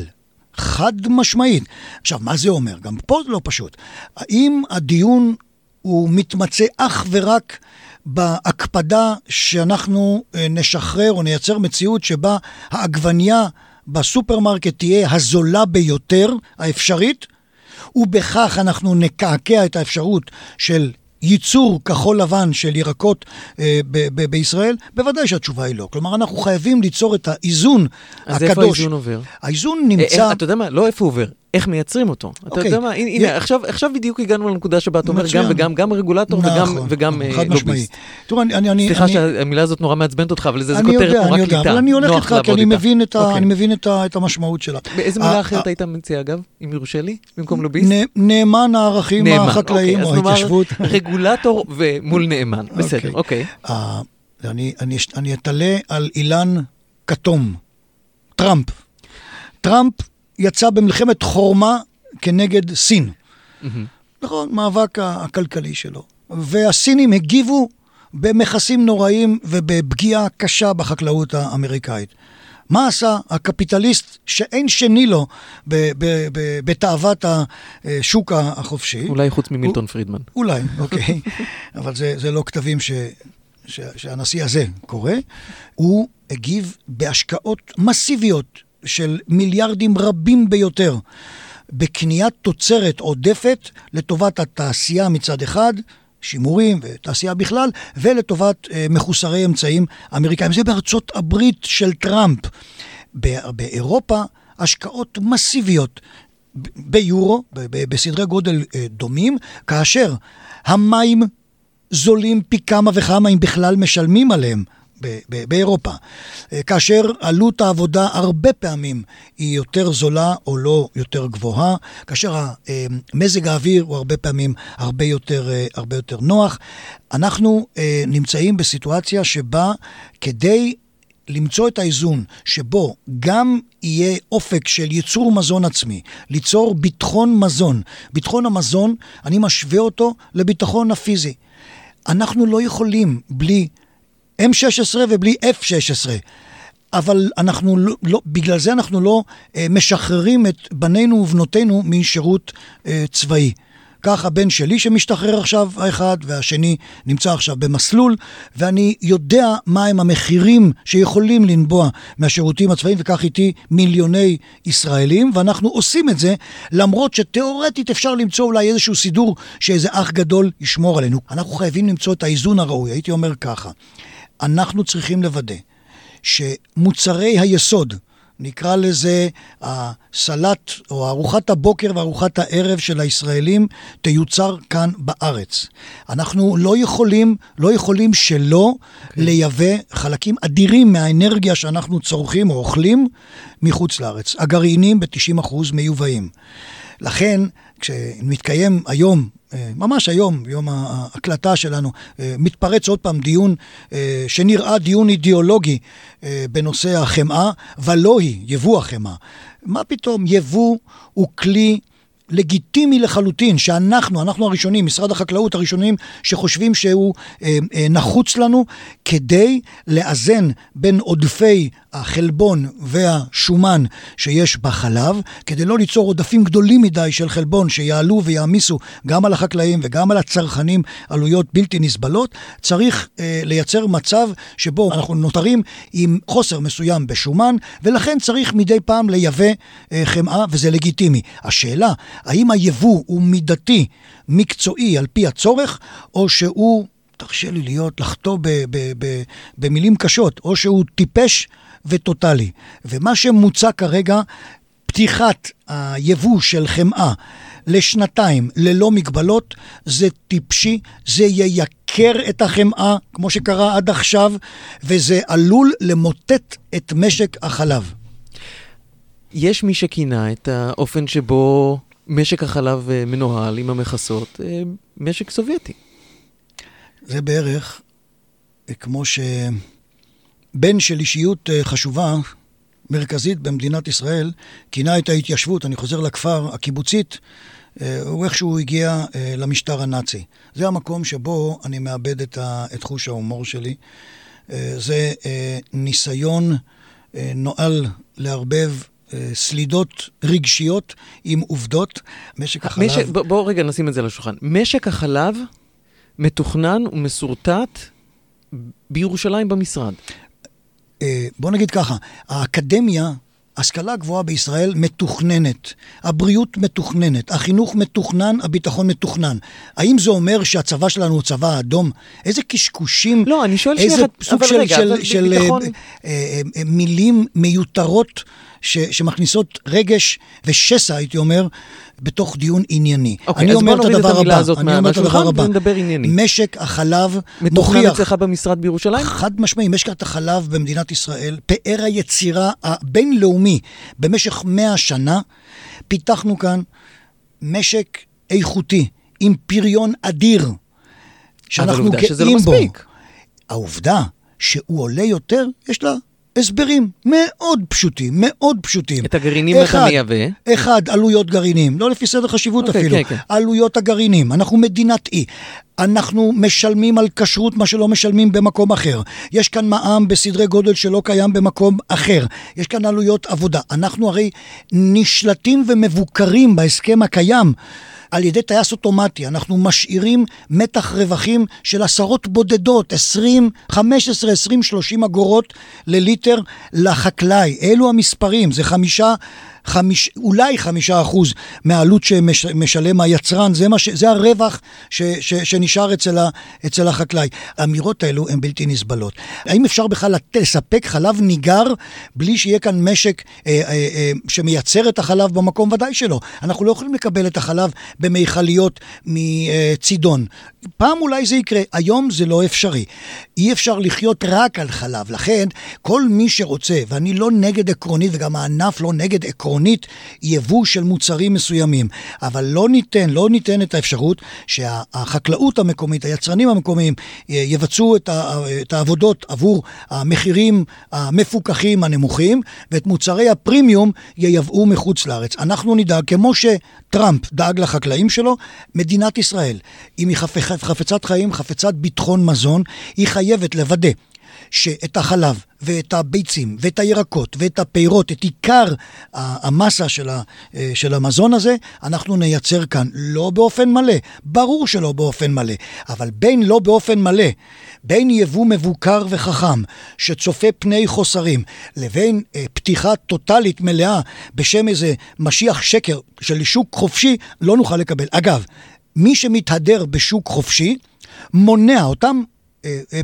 חד משמעית. עכשיו, מה זה אומר? גם פה זה לא פשוט. האם הדיון הוא מתמצה אך ורק בהקפדה שאנחנו אה, נשחרר או נייצר מציאות שבה העגבנייה בסופרמרקט תהיה הזולה ביותר האפשרית, ובכך אנחנו נקעקע את האפשרות של ייצור כחול לבן של ירקות אה, ב- ב- בישראל? בוודאי שהתשובה היא לא. כלומר, אנחנו חייבים ליצור את האיזון אז הקדוש. אז איפה האיזון עובר? האיזון נמצא... אה, אתה יודע מה? לא איפה הוא עובר, איך מייצרים אותו. אתה אוקיי. יודע מה? הנה, הנה, יה- עכשיו, עכשיו בדיוק הגענו לנקודה שבה אתה אומר. גם וגם, גם רגולטור וגם, נכון, וגם נכון, אה, חד משמעי. תראו, אני... אני, סליחה אני... שהמילה הזאת נורא מעצבנת אותך, אבל זה זה אני כותרת יודע, נורא אני יודע, קליטה. אבל אני הולך איתך, כי לעבוד אני. מבין את ה- אוקיי. אני מבין את ה- את המשמעות שלה. באיזה מילה אחרת היית מציע אגב, אם יורשה לי, במקום לוביסט? נאמן הערכים החקלאיים אוקיי, או ההתיישבות. רגולטור ומול נאמן, בסדר, אוקיי. אני אתלה על אילן כתום, טראמפ. טראמפ יצא במלחמת חורמה כנגד סין. נכון, מאבק הכלכלי שלו. והסינים הגיבו במכסים נוראים ובפגיעה קשה בחקלאות האמריקאית. מה עשה הקפיטליסט שאין שני לו בתאוות השוק החופשי? אולי חוץ ממילטון פרידמן. אולי, אוקיי. אבל זה, זה לא כתבים ש, ש, שהנשיא הזה קורא. הוא הגיב בהשקעות מסיביות של מיליארדים רבים ביותר בקניית תוצרת עודפת לטובת התעשייה מצד אחד, שימורים ותעשייה בכלל, ולטובת אה, מחוסרי אמצעים אמריקאים. זה בארצות הברית של טראמפ. באירופה, השקעות מסיביות ביורו, בסדרי גודל אה, דומים, כאשר המים זולים פי כמה וכמה, אם בכלל משלמים עליהם. ב- ב- באירופה, אה, כאשר עלות העבודה הרבה פעמים היא יותר זולה או לא יותר גבוהה, כאשר אה, מזג האוויר הוא הרבה פעמים הרבה יותר, אה, הרבה יותר נוח. אנחנו נמצאים בסיטואציה שבה כדי למצוא את האיזון שבו גם יהיה אופק של ייצור מזון עצמי, ליצור ביטחון מזון. ביטחון המזון, אני משווה אותו לביטחון הפיזי. אנחנו לא יכולים בלי M16 ובלי F16. אבל אנחנו לא, לא, בגלל זה אנחנו לא אה, משחררים את בנינו ובנותינו משירות אה, צבאי. כך הבן שלי שמשתחרר עכשיו, האחד, והשני נמצא עכשיו במסלול, ואני יודע מהם המחירים שיכולים לנבוע מהשירותים הצבאיים, וכך איתי מיליוני ישראלים, ואנחנו עושים את זה, למרות שתאורטית אפשר למצוא אולי איזשהו סידור שאיזה אח גדול ישמור עלינו. אנחנו חייבים למצוא את האיזון הראוי, הייתי אומר ככה, אנחנו צריכים לוודא שמוצרי היסוד, נקרא לזה הסלט או ארוחת הבוקר וארוחת הערב של הישראלים תיוצר כאן בארץ. אנחנו לא יכולים, לא יכולים שלא okay. אוקיי. לייבא חלקים אדירים מהאנרגיה שאנחנו צורכים או אוכלים מחוץ לארץ. הגרעינים ב-90% מיובאים. לכן, כשמתקיים היום ממש היום, יום ההקלטה שלנו, אה, מתפרץ עוד פעם דיון אה, שנראה דיון אידיאולוגי בנושא החמאה, ולא היא, יבוא החמאה. מה פתאום, יבוא הוא כלי לגיטימי לחלוטין, שאנחנו, אנחנו הראשונים, משרד החקלאות הראשונים, שחושבים שהוא אה, אה, נחוץ לנו כדי לאזן בין עודפי החלבון והשומן שיש בחלב, כדי לא ליצור עודפים גדולים מדי של חלבון שיעלו ויעמיסו גם על החקלאים וגם על הצרכנים עלויות בלתי נסבלות, צריך אה, לייצר מצב שבו אנחנו נותרים עם חוסר מסוים בשומן, ולכן צריך מדי פעם לייבא אה, חמאה, וזה לגיטימי. השאלה, האם היבוא הוא מידתי, מקצועי, על פי הצורך, או שהוא, תרשה לי להיות, לחטוא במילים קשות, או שהוא טיפש וטוטאלי. ומה שמוצע כרגע, פתיחת היבוא של חמאה לשנתיים ללא מגבלות, זה טיפשי, זה ייקר את החמאה, כמו שקרה עד עכשיו, וזה עלול למוטט את משק החלב. יש מי שכינה את האופן שבו משק החלב אה, מנוהל עם המכסות, אה, משק סובייטי. זה בערך אה, כמו שבן של אישיות חשובה, מרכזית במדינת ישראל, כינה את ההתיישבות, אני חוזר לכפר, הקיבוצית, הוא איכשהו הגיע למשטר הנאצי. זה המקום שבו אני מאבד את, חוש ההומור שלי. זה ניסיון נואל לערבב אה, סלידות רגשיות עם עובדות. משק החלב... משק, בוא, בוא רגע נשים את זה על השולחן. משק החלב מתוכנן ומסורטט בירושלים במשרד. אה, בוא נגיד ככה, האקדמיה ההשכלה הגבוהה בישראל מתוכננת, הבריאות מתוכננת, החינוך מתוכנן, הביטחון מתוכנן. האם זה אומר שהצבא שלנו הוא צבא אדום? איזה קשקושים, לא, אני שואל איזה סוג של, רגע, של, של ביטחון... אה, אה, אה, מילים מיותרות ש, שמכניסות רגש ושסע, הייתי אומר, בתוך דיון ענייני. אוקיי, אני אומר את הדבר הבא, אני אומר את הדבר הבא. משק החלב מוכיח... מתוכנן אצלך במשרד בירושלים? חד משמעי, משק החלב במדינת ישראל, פאר היצירה הבינלאומי במשך מאה שנה, פיתחנו כאן משק איכותי, עם פריון אדיר, שאנחנו גאים בו. העובדה שהוא עולה יותר, יש לה הסברים מאוד פשוטים, מאוד פשוטים. את הגרעינים אתה מייבא? אחד, עלויות גרעינים, לא לפי סדר חשיבות okay, אוקיי, אפילו, okay, כן, okay. כן. עלויות הגרעינים, אנחנו מדינת אי. אנחנו משלמים על כשרות מה שלא משלמים במקום אחר. יש כאן מע"מ בסדרי גודל שלא קיים במקום אחר. יש כאן עלויות עבודה. אנחנו הרי נשלטים ומבוקרים בהסכם הקיים. על ידי טייס אוטומטי. אנחנו משאירים מתח רווחים של עשרות בודדות, 20, 15, 20, 30 אגורות לליטר לחקלאי. אלו המספרים, זה חמישה... חמיש, אולי חמישה אחוז מהעלות שמשלם היצרן, זה, ש, זה הרווח ש, ש, שנשאר אצל, ה, אצל החקלאי. האמירות האלו הן בלתי נסבלות. האם אפשר בכלל לספק חלב ניגר בלי שיהיה כאן משק אה, אה, אה, שמייצר את החלב במקום? ודאי שלא. אנחנו לא יכולים לקבל את החלב במיכליות מצידון. פעם אולי זה יקרה, היום זה לא אפשרי. אי אפשר לחיות רק על חלב. לכן, כל מי שרוצה, ואני לא נגד עקרונית, וגם הענף לא נגד עקרונית, יבוא של מוצרים מסוימים. אבל לא ניתן, לא ניתן את האפשרות שהחקלאות המקומית, היצרנים המקומיים, יבצעו את העבודות עבור המחירים המפוקחים הנמוכים, ואת מוצרי הפרימיום ייבאו מחוץ לארץ. אנחנו נדאג, כמו שטראמפ דאג לחקלאים שלו, מדינת ישראל, אם היא חפצת חיים, חפצת ביטחון מזון, היא חייבת לוודא שאת החלב ואת הביצים ואת הירקות ואת הפירות, את עיקר המסה של, ה, אה, של המזון הזה, אנחנו נייצר כאן לא באופן מלא, ברור שלא באופן מלא, אבל בין לא באופן מלא, בין יבוא מבוקר וחכם, שצופה פני חוסרים, לבין אה, פתיחה טוטאלית מלאה בשם איזה משיח שקר של שוק חופשי, לא נוכל לקבל. אגב, מי שמתהדר בשוק חופשי, מונע אותם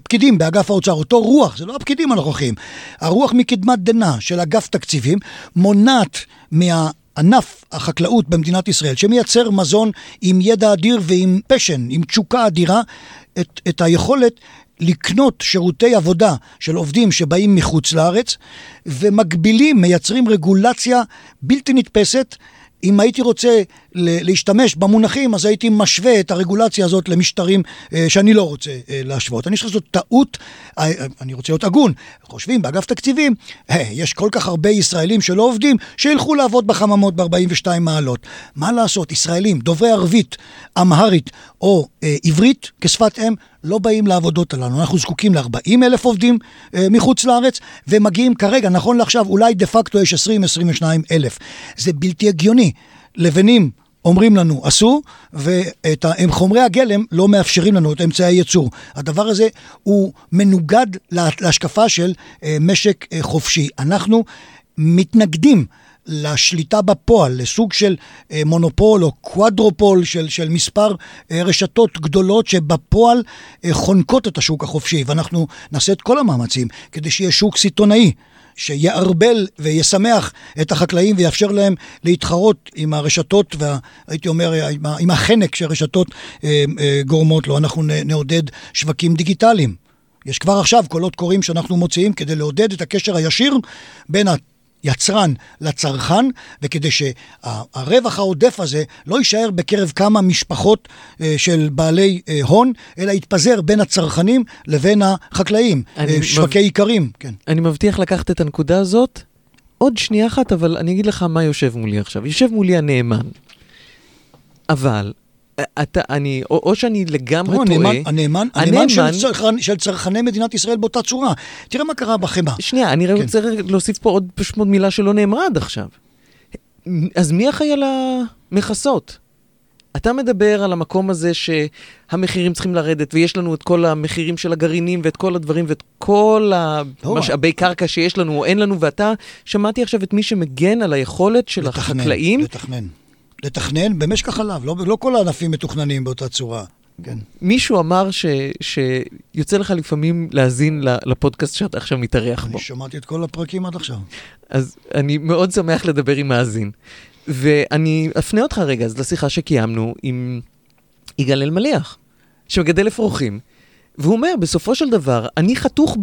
פקידים באגף האוצר, אותו רוח, זה לא הפקידים הנוכחים, הרוח מקדמת דנא של אגף תקציבים מונעת מה... ענף החקלאות במדינת ישראל, שמייצר מזון עם ידע אדיר ועם פשן, עם תשוקה אדירה, את, את היכולת לקנות שירותי עבודה של עובדים שבאים מחוץ לארץ, ומגבילים, מייצרים רגולציה בלתי נתפסת אם הייתי רוצה להשתמש במונחים, אז הייתי משווה את הרגולציה הזאת למשטרים אה, שאני לא רוצה אה, להשוות. אני חושב שזאת טעות, אה, אני רוצה להיות הגון. חושבים באגף תקציבים, יש כל כך הרבה ישראלים שלא עובדים, שילכו לעבוד בחממות ב-42 מעלות. מה לעשות, ישראלים דוברי ערבית, אמהרית או עברית כשפת אם, לא באים לעבודות הללו. אנחנו זקוקים ל-40 אלף עובדים מחוץ לארץ, ומגיעים כרגע, נכון לעכשיו, אולי דה פקטו יש 20-22 אלף. זה בלתי הגיוני. לבנים אומרים לנו עשו, ואת חומרי הגלם לא מאפשרים לנו את אמצעי הייצור. הדבר הזה הוא מנוגד להשקפה של אה, משק אה, חופשי. אנחנו מתנגדים לשליטה בפועל, לסוג של אה, מונופול או קוואדרופול של, של מספר רשתות גדולות שבפועל חונקות את השוק החופשי, ואנחנו נעשה את כל המאמצים כדי שיהיה שוק סיטונאי. שיערבל וישמח את החקלאים ויאפשר להם להתחרות עם הרשתות והייתי אומר עם החנק שהרשתות אה, אה, גורמות לו. אנחנו נעודד שווקים דיגיטליים. יש כבר עכשיו קולות קוראים שאנחנו מוציאים כדי לעודד את הקשר הישיר בין יצרן לצרכן, וכדי שהרווח העודף הזה לא יישאר בקרב כמה משפחות אה, של בעלי אה, הון, אלא יתפזר בין הצרכנים לבין החקלאים, אה, שווקי מב... איכרים. כן. אני מבטיח לקחת את הנקודה הזאת עוד שנייה אחת, אבל אני אגיד לך מה יושב מולי עכשיו. יושב מולי הנאמן. אבל אתה, אני, או, או שאני לגמרי טועה. הנאמן, הנאמן, הנאמן של, צרכנ, של צרכני מדינת ישראל באותה צורה. תראה מה קרה בחמאה. שנייה, אני כן. רוצה להוסיף פה עוד פשוט מילה שלא נאמרה עד עכשיו. אז מי אחראי על המכסות? אתה מדבר על המקום הזה שהמחירים צריכים לרדת, ויש לנו את כל המחירים של הגרעינים ואת כל הדברים ואת כל המשאבי לא. קרקע שיש לנו או אין לנו, ואתה, שמעתי עכשיו את מי שמגן על היכולת של לתכנן, החקלאים. לתכנן. לתכנן במשק החלב, לא, לא כל הענפים מתוכננים באותה צורה. כן. מישהו אמר ש, שיוצא לך לפעמים להאזין לפודקאסט שאתה עכשיו מתארח בו. אני שמעתי את כל הפרקים עד עכשיו. אז אני מאוד שמח לדבר עם מאזין. ואני אפנה אותך רגע אז לשיחה שקיימנו עם יגאל אלמליח, שמגדל אפרוחים. והוא אומר, בסופו של דבר, אני חתוך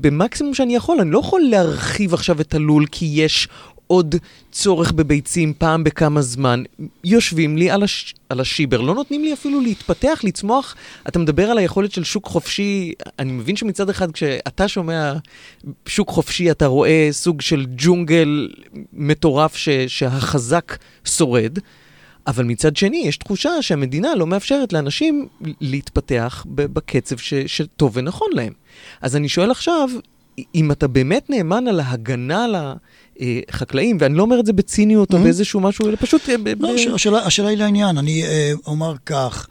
במקסימום שאני יכול, אני לא יכול להרחיב עכשיו את הלול כי יש עוד צורך בביצים פעם בכמה זמן, יושבים לי על, הש... על השיבר, לא נותנים לי אפילו להתפתח, לצמוח. אתה מדבר על היכולת של שוק חופשי, אני מבין שמצד אחד כשאתה שומע שוק חופשי, אתה רואה סוג של ג'ונגל מטורף ש... שהחזק שורד. אבל מצד שני, יש תחושה שהמדינה לא מאפשרת לאנשים להתפתח בקצב ש, שטוב ונכון להם. אז אני שואל עכשיו, אם אתה באמת נאמן על ההגנה על החקלאים, ואני לא אומר את זה בציניות או mm-hmm. באיזשהו משהו, אלא פשוט... אה, לא, השאלה היא לעניין, אני אה, אומר כך.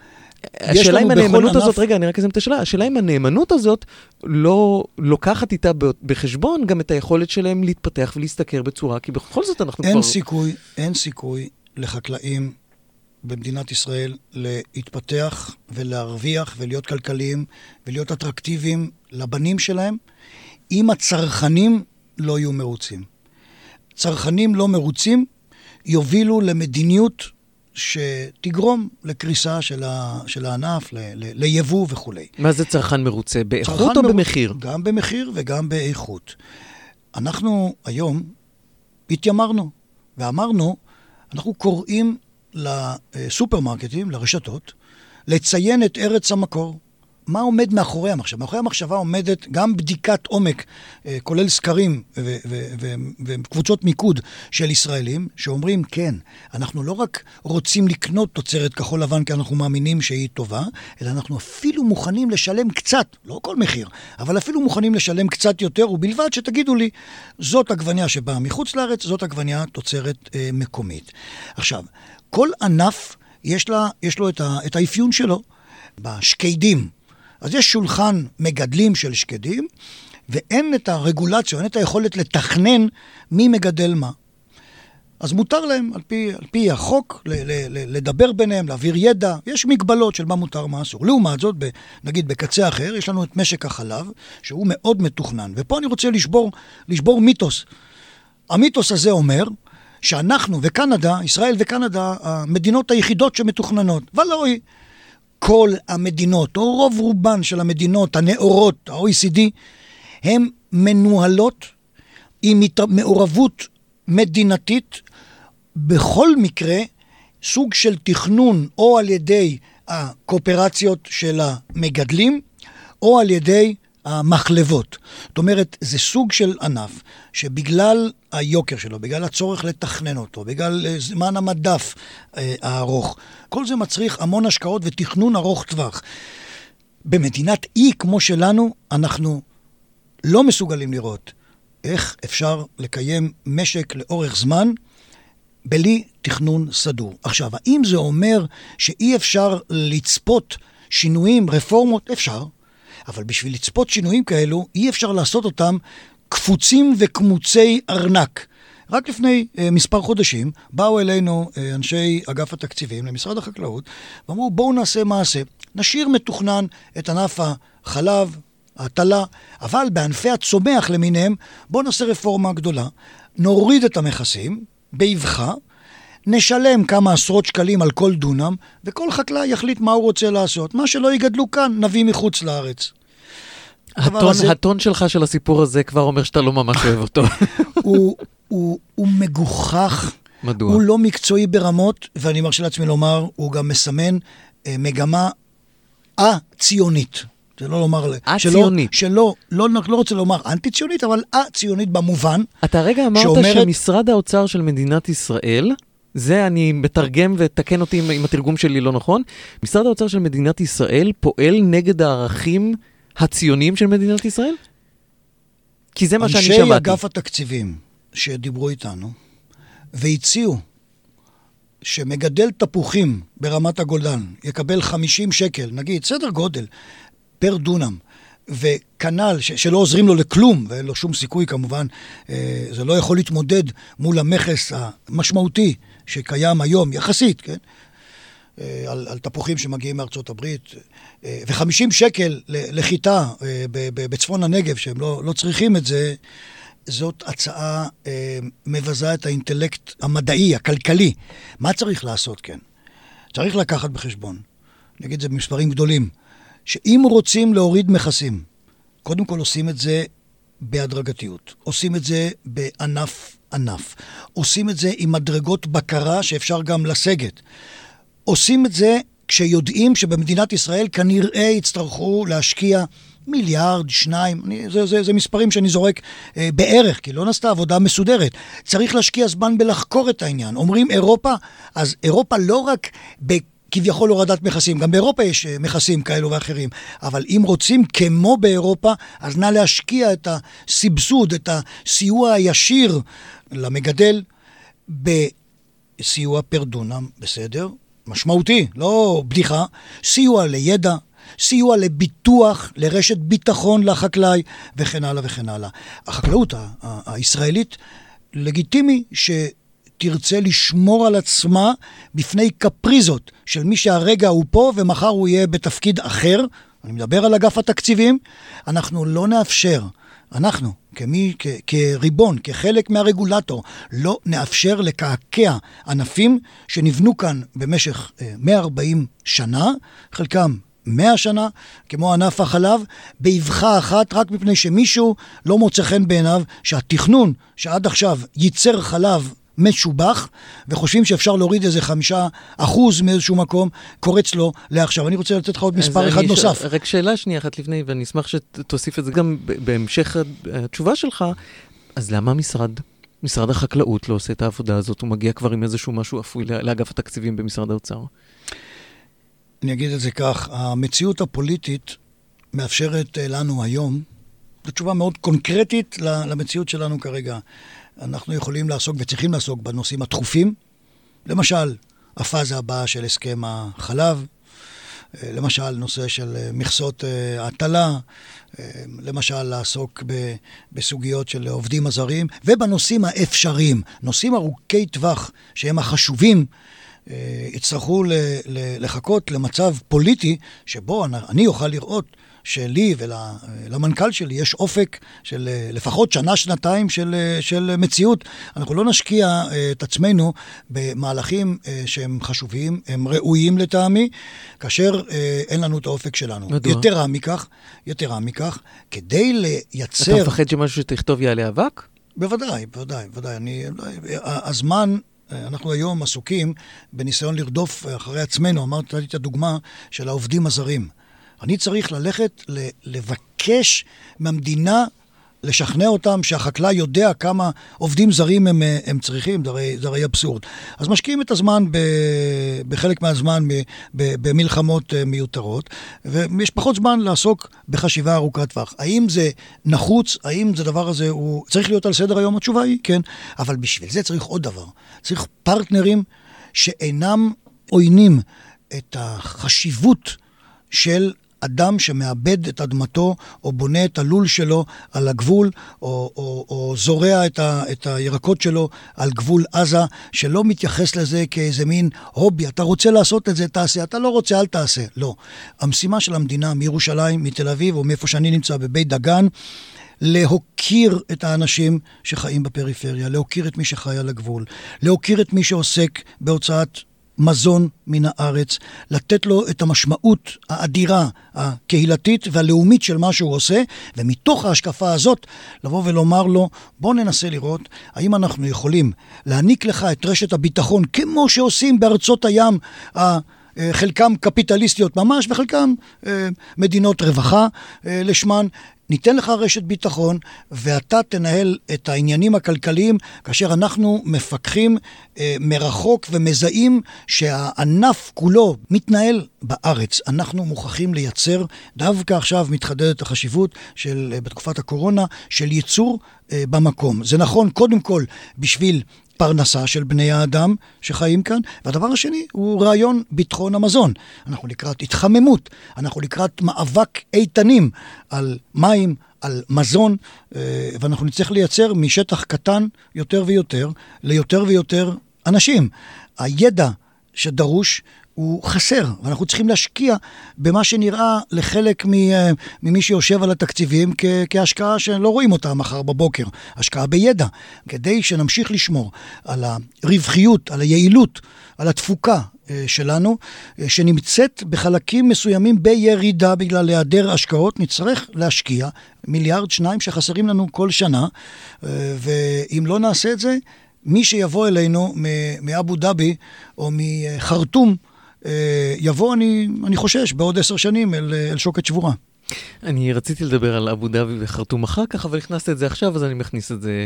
השאלה אם הנאמנות הזאת, רגע, אני רק אסיים את השאלה, השאלה אם הנאמנות הזאת לא לוקחת איתה בחשבון גם את היכולת שלהם להתפתח ולהשתכר בצורה, כי בכל זאת אנחנו אין כבר... סיכוי, אין סיכוי לחקלאים במדינת ישראל להתפתח ולהרוויח ולהיות כלכליים ולהיות אטרקטיביים לבנים שלהם, אם הצרכנים לא יהיו מרוצים. צרכנים לא מרוצים יובילו למדיניות שתגרום לקריסה של, ה, של הענף, ל, ל, ליבוא וכולי. מה זה צרכן מרוצה? באיכות או מר... במחיר? גם במחיר וגם באיכות. אנחנו היום התיימרנו ואמרנו, אנחנו קוראים לסופרמרקטים, לרשתות, לציין את ארץ המקור. מה עומד מאחורי המחשבה? מאחורי המחשבה עומדת גם בדיקת עומק, אה, כולל סקרים וקבוצות מיקוד של ישראלים, שאומרים, כן, אנחנו לא רק רוצים לקנות תוצרת כחול לבן כי אנחנו מאמינים שהיא טובה, אלא אנחנו אפילו מוכנים לשלם קצת, לא כל מחיר, אבל אפילו מוכנים לשלם קצת יותר, ובלבד שתגידו לי, זאת עגבניה שבאה מחוץ לארץ, זאת עגבניה תוצרת אה, מקומית. עכשיו, כל ענף יש, לה, יש לו את, ה, את האפיון שלו. בשקדים, אז יש שולחן מגדלים של שקדים, ואין את הרגולציה, אין את היכולת לתכנן מי מגדל מה. אז מותר להם, על פי, על פי החוק, ל, ל, ל, לדבר ביניהם, להעביר ידע, יש מגבלות של מה מותר, מה אסור. לעומת זאת, ב, נגיד בקצה אחר, יש לנו את משק החלב, שהוא מאוד מתוכנן. ופה אני רוצה לשבור, לשבור מיתוס. המיתוס הזה אומר שאנחנו וקנדה, ישראל וקנדה, המדינות היחידות שמתוכננות. ולא היא. כל המדינות, או רוב רובן של המדינות הנאורות, ה-OECD, הן מנוהלות עם מעורבות מדינתית, בכל מקרה סוג של תכנון או על ידי הקואופרציות של המגדלים, או על ידי המחלבות. זאת אומרת, זה סוג של ענף שבגלל היוקר שלו, בגלל הצורך לתכנן אותו, בגלל אה, זמן המדף אה, הארוך, כל זה מצריך המון השקעות ותכנון ארוך טווח. במדינת אי כמו שלנו, אנחנו לא מסוגלים לראות איך אפשר לקיים משק לאורך זמן בלי תכנון סדור. עכשיו, האם זה אומר שאי אפשר לצפות שינויים, רפורמות? אפשר. אבל בשביל לצפות שינויים כאלו, אי אפשר לעשות אותם קפוצים וקמוצי ארנק. רק לפני uh, מספר חודשים באו אלינו uh, אנשי אגף התקציבים למשרד החקלאות ואמרו בואו נעשה מעשה, נשאיר מתוכנן את ענף החלב, ההטלה, אבל בענפי הצומח למיניהם בואו נעשה רפורמה גדולה, נוריד את המכסים באבחה, נשלם כמה עשרות שקלים על כל דונם, וכל חקלאי יחליט מה הוא רוצה לעשות. מה שלא יגדלו כאן, נביא מחוץ לארץ. הטון, הזה... הטון שלך של הסיפור הזה כבר אומר שאתה לא ממש אוהב אותו. הוא, הוא, הוא מגוחך. מדוע? הוא לא מקצועי ברמות, ואני מרשה לעצמי לומר, הוא גם מסמן אה, מגמה א-ציונית. זה לא לומר... א-ציונית. שלא, שלא, לא, לא רוצה לומר אנטי-ציונית, אבל א-ציונית במובן אתה רגע אמרת שאומרת... שמשרד האוצר של מדינת ישראל, זה אני מתרגם ותקן אותי אם, אם התרגום שלי לא נכון, משרד האוצר של מדינת ישראל פועל נגד הערכים הציוניים של מדינת ישראל? כי זה מה שאני שמעתי. אנשי אגף התקציבים שדיברו איתנו והציעו שמגדל תפוחים ברמת הגולדן יקבל 50 שקל, נגיד, סדר גודל, פר דונם, וכנ"ל, שלא עוזרים לו לכלום, ואין לו שום סיכוי כמובן, אה, זה לא יכול להתמודד מול המכס המשמעותי שקיים היום, יחסית, כן? אה, על, על תפוחים שמגיעים מארצות הברית, אה, ו-50 שקל לחיטה אה, בצפון הנגב, שהם לא, לא צריכים את זה, זאת הצעה מבזה את האינטלקט המדעי, הכלכלי. מה צריך לעשות, כן? צריך לקחת בחשבון, את זה במספרים גדולים, שאם רוצים להוריד מכסים, קודם כל עושים את זה בהדרגתיות, עושים את זה בענף ענף, עושים את זה עם מדרגות בקרה שאפשר גם לסגת. עושים את זה כשיודעים שבמדינת ישראל כנראה יצטרכו להשקיע מיליארד, שניים, אני, זה, זה, זה מספרים שאני זורק אה, בערך, כי לא נעשתה עבודה מסודרת. צריך להשקיע זמן בלחקור את העניין. אומרים אירופה, אז אירופה לא רק ב... כביכול הורדת מכסים, גם באירופה יש אה, מכסים כאלו ואחרים, אבל אם רוצים כמו באירופה, אז נא להשקיע את הסבסוד, את הסיוע הישיר למגדל בסיוע פר דונם, בסדר? משמעותי, לא בדיחה, סיוע לידע, סיוע לביטוח, לרשת ביטחון לחקלאי, וכן הלאה וכן הלאה. החקלאות הישראלית, לגיטימי שתרצה לשמור על עצמה בפני קפריזות של מי שהרגע הוא פה ומחר הוא יהיה בתפקיד אחר. אני מדבר על אגף התקציבים. אנחנו לא נאפשר אנחנו, כמי, כ, כריבון, כחלק מהרגולטור, לא נאפשר לקעקע ענפים שנבנו כאן במשך 140 אה, שנה, חלקם 100 שנה, כמו ענף החלב, באבחה אחת, רק מפני שמישהו לא מוצא חן בעיניו שהתכנון שעד עכשיו ייצר חלב משובח, וחושבים שאפשר להוריד איזה חמישה אחוז מאיזשהו מקום, קורץ לו לעכשיו. אני רוצה לתת לך עוד מספר אחד נוסף. רק שאלה שנייה אחת לפני, ואני אשמח שתוסיף את זה גם בהמשך התשובה שלך. אז למה המשרד, משרד החקלאות לא עושה את העבודה הזאת? הוא מגיע כבר עם איזשהו משהו אפוי לאגף התקציבים במשרד האוצר. אני אגיד את זה כך, המציאות הפוליטית מאפשרת אה, לנו היום, זו תשובה מאוד קונקרטית למציאות שלנו כרגע. אנחנו יכולים לעסוק וצריכים לעסוק בנושאים הדחופים, למשל, הפאזה הבאה של הסכם החלב, אה, למשל, נושא של אה, מכסות הטלה, למשל, לעסוק בסוגיות של עובדים הזרים, ובנושאים האפשריים, נושאים ארוכי טווח שהם החשובים אה, יצטרכו לחכות למצב פוליטי שבו אני אוכל לראות שלי ולמנכ"ל שלי יש אופק של אה, לפחות שנה-שנתיים של, אה, של מציאות. אנחנו לא נשקיע את עצמנו במהלכים שהם חשובים, הם ראויים לטעמי, כאשר אין לנו את האופק שלנו. מדוע? יתרה מכך, יתרה מכך, כדי לייצר... אתה מפחד שמשהו שתכתוב יעלה אבק? בוודאי, בוודאי, בוודאי. אני, הזמן אנחנו היום עסוקים בניסיון לרדוף אחרי עצמנו. אמרתי את הדוגמה של העובדים הזרים. אני צריך ללכת לבקש מהמדינה לשכנע אותם שהחקלאי יודע כמה עובדים זרים הם, הם צריכים, זה הרי, זה הרי אבסורד. אז משקיעים את הזמן, ב, בחלק מהזמן, ב, ב, במלחמות אה, מיותרות, ויש פחות זמן לעסוק בחשיבה ארוכת טווח. האם זה נחוץ? האם זה דבר הזה הוא צריך להיות על סדר היום? התשובה היא כן. אבל בשביל זה צריך עוד דבר. צריך פרטנרים שאינם עוינים את החשיבות של אדם שמאבד את אדמתו, או בונה את הלול שלו על הגבול, או, או, או זורע את, ה, את הירקות שלו על גבול עזה, שלא מתייחס לזה כאיזה מין הובי, אתה רוצה לעשות את זה, תעשה, אתה לא רוצה, אל תעשה. לא. המשימה של המדינה מירושלים, מתל אביב, או מאיפה שאני נמצא, בבית דגן, להוקיר את האנשים שחיים בפריפריה, להוקיר את מי שחי על הגבול, להוקיר את מי שעוסק בהוצאת מזון מן הארץ, לתת לו את המשמעות האדירה, הקהילתית והלאומית של מה שהוא עושה, ומתוך ההשקפה הזאת לבוא ולומר לו, בוא ננסה לראות האם אנחנו יכולים להעניק לך את רשת הביטחון כמו שעושים בארצות הים. חלקם קפיטליסטיות ממש וחלקם אה, מדינות רווחה אה, לשמן, ניתן לך רשת ביטחון, ואתה תנהל את העניינים הכלכליים כאשר אנחנו מפקחים אה, מרחוק ומזהים שהענף כולו מתנהל בארץ. אנחנו מוכרחים לייצר, דווקא עכשיו מתחדדת החשיבות של, אה, בתקופת הקורונה, של ייצור אה, במקום. זה נכון קודם כל בשביל פרנסה של בני האדם שחיים כאן, והדבר השני הוא רעיון ביטחון המזון. אנחנו לקראת התחממות, אנחנו לקראת מאבק איתנים על מים, על מזון, אה, ואנחנו נצטרך לייצר משטח קטן יותר ויותר ליותר ויותר אנשים. הידע שדרוש הוא חסר, ואנחנו צריכים להשקיע במה שנראה לחלק אה, ממי שיושב על התקציבים כ- כהשקעה שלא רואים אותה מחר בבוקר, השקעה בידע, כדי שנמשיך לשמור על הרווחיות, על היעילות, על התפוקה אה, שלנו, אה, שנמצאת בחלקים מסוימים בירידה בגלל היעדר השקעות, נצטרך להשקיע מיליארד שניים שחסרים לנו כל שנה, ואם לא נעשה את זה, מי שיבוא אלינו מאבו דאבי או מחרטום, יבוא, אני, אני חושש, בעוד עשר שנים אל, אל שוקת שבורה. אני רציתי לדבר על אבו דאבי וחרטום אחר כך, אבל הכנסת את זה עכשיו, אז אני מכניס את זה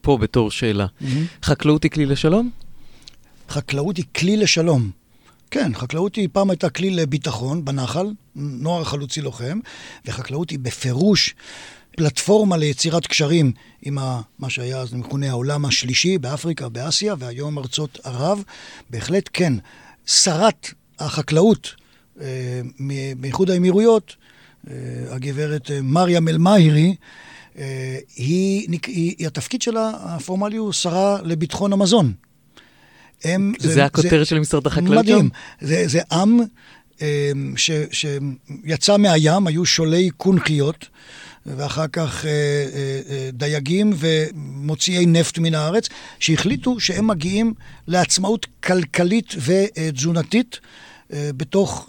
פה בתור שאלה. Mm-hmm. חקלאות היא כלי לשלום? חקלאות היא כלי לשלום. כן, חקלאות היא פעם הייתה כלי לביטחון בנחל, נוער חלוצי לוחם, וחקלאות היא בפירוש פלטפורמה ליצירת קשרים עם ה, מה שהיה אז מכונה העולם השלישי באפריקה, באסיה, והיום ארצות ערב. בהחלט כן. שרת החקלאות אה, מאיחוד האמירויות, אה, הגברת אה, מריאם אל-מאהירי, היא, היא, התפקיד שלה הפורמלי הוא שרה לביטחון המזון. הם, זה, זה הכותרת של משרד החקלאות מדהים. זה, זה עם ש, שיצא מהים, היו שולי קונכיות. ואחר כך אה, אה, אה, דייגים ומוציאי נפט מן הארץ, שהחליטו שהם מגיעים לעצמאות כלכלית ותזונתית בתוך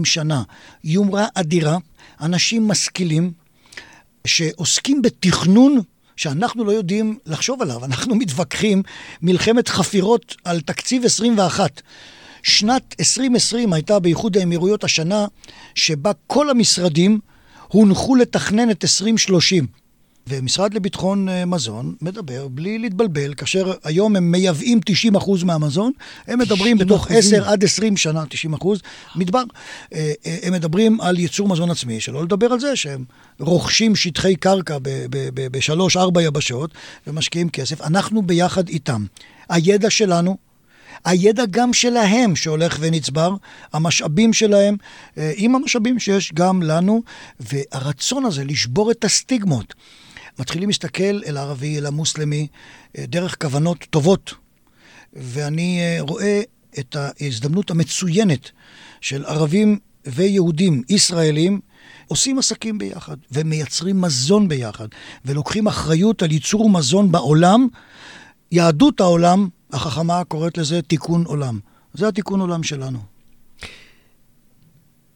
10-20 שנה. יומרה אדירה, אנשים משכילים שעוסקים בתכנון שאנחנו לא יודעים לחשוב עליו. אנחנו מתווכחים מלחמת חפירות על תקציב 21. שנת 2020 הייתה באיחוד האמירויות השנה שבה כל המשרדים הונחו לתכנן את 2030. ומשרד לביטחון אה, מזון מדבר בלי להתבלבל, כאשר היום הם מייבאים 90% מהמזון, הם מדברים בתוך 10 עד 20 שנה, 90% מדבר, אה, אה, הם מדברים על ייצור מזון עצמי, שלא לדבר על זה שהם רוכשים שטחי קרקע בשלוש-ארבע יבשות ומשקיעים כסף. אנחנו ביחד איתם. הידע שלנו, הידע גם שלהם שהולך ונצבר, המשאבים שלהם, עם המשאבים שיש גם לנו, והרצון הזה לשבור את הסטיגמות. מתחילים להסתכל אל הערבי, אל המוסלמי, אה, דרך כוונות טובות. ואני אה, רואה את ההזדמנות המצוינת של ערבים ויהודים ישראלים עושים עסקים ביחד ומייצרים מזון ביחד ולוקחים אחריות על ייצור מזון בעולם. יהדות העולם, החכמה קוראת לזה תיקון עולם. זה התיקון עולם שלנו.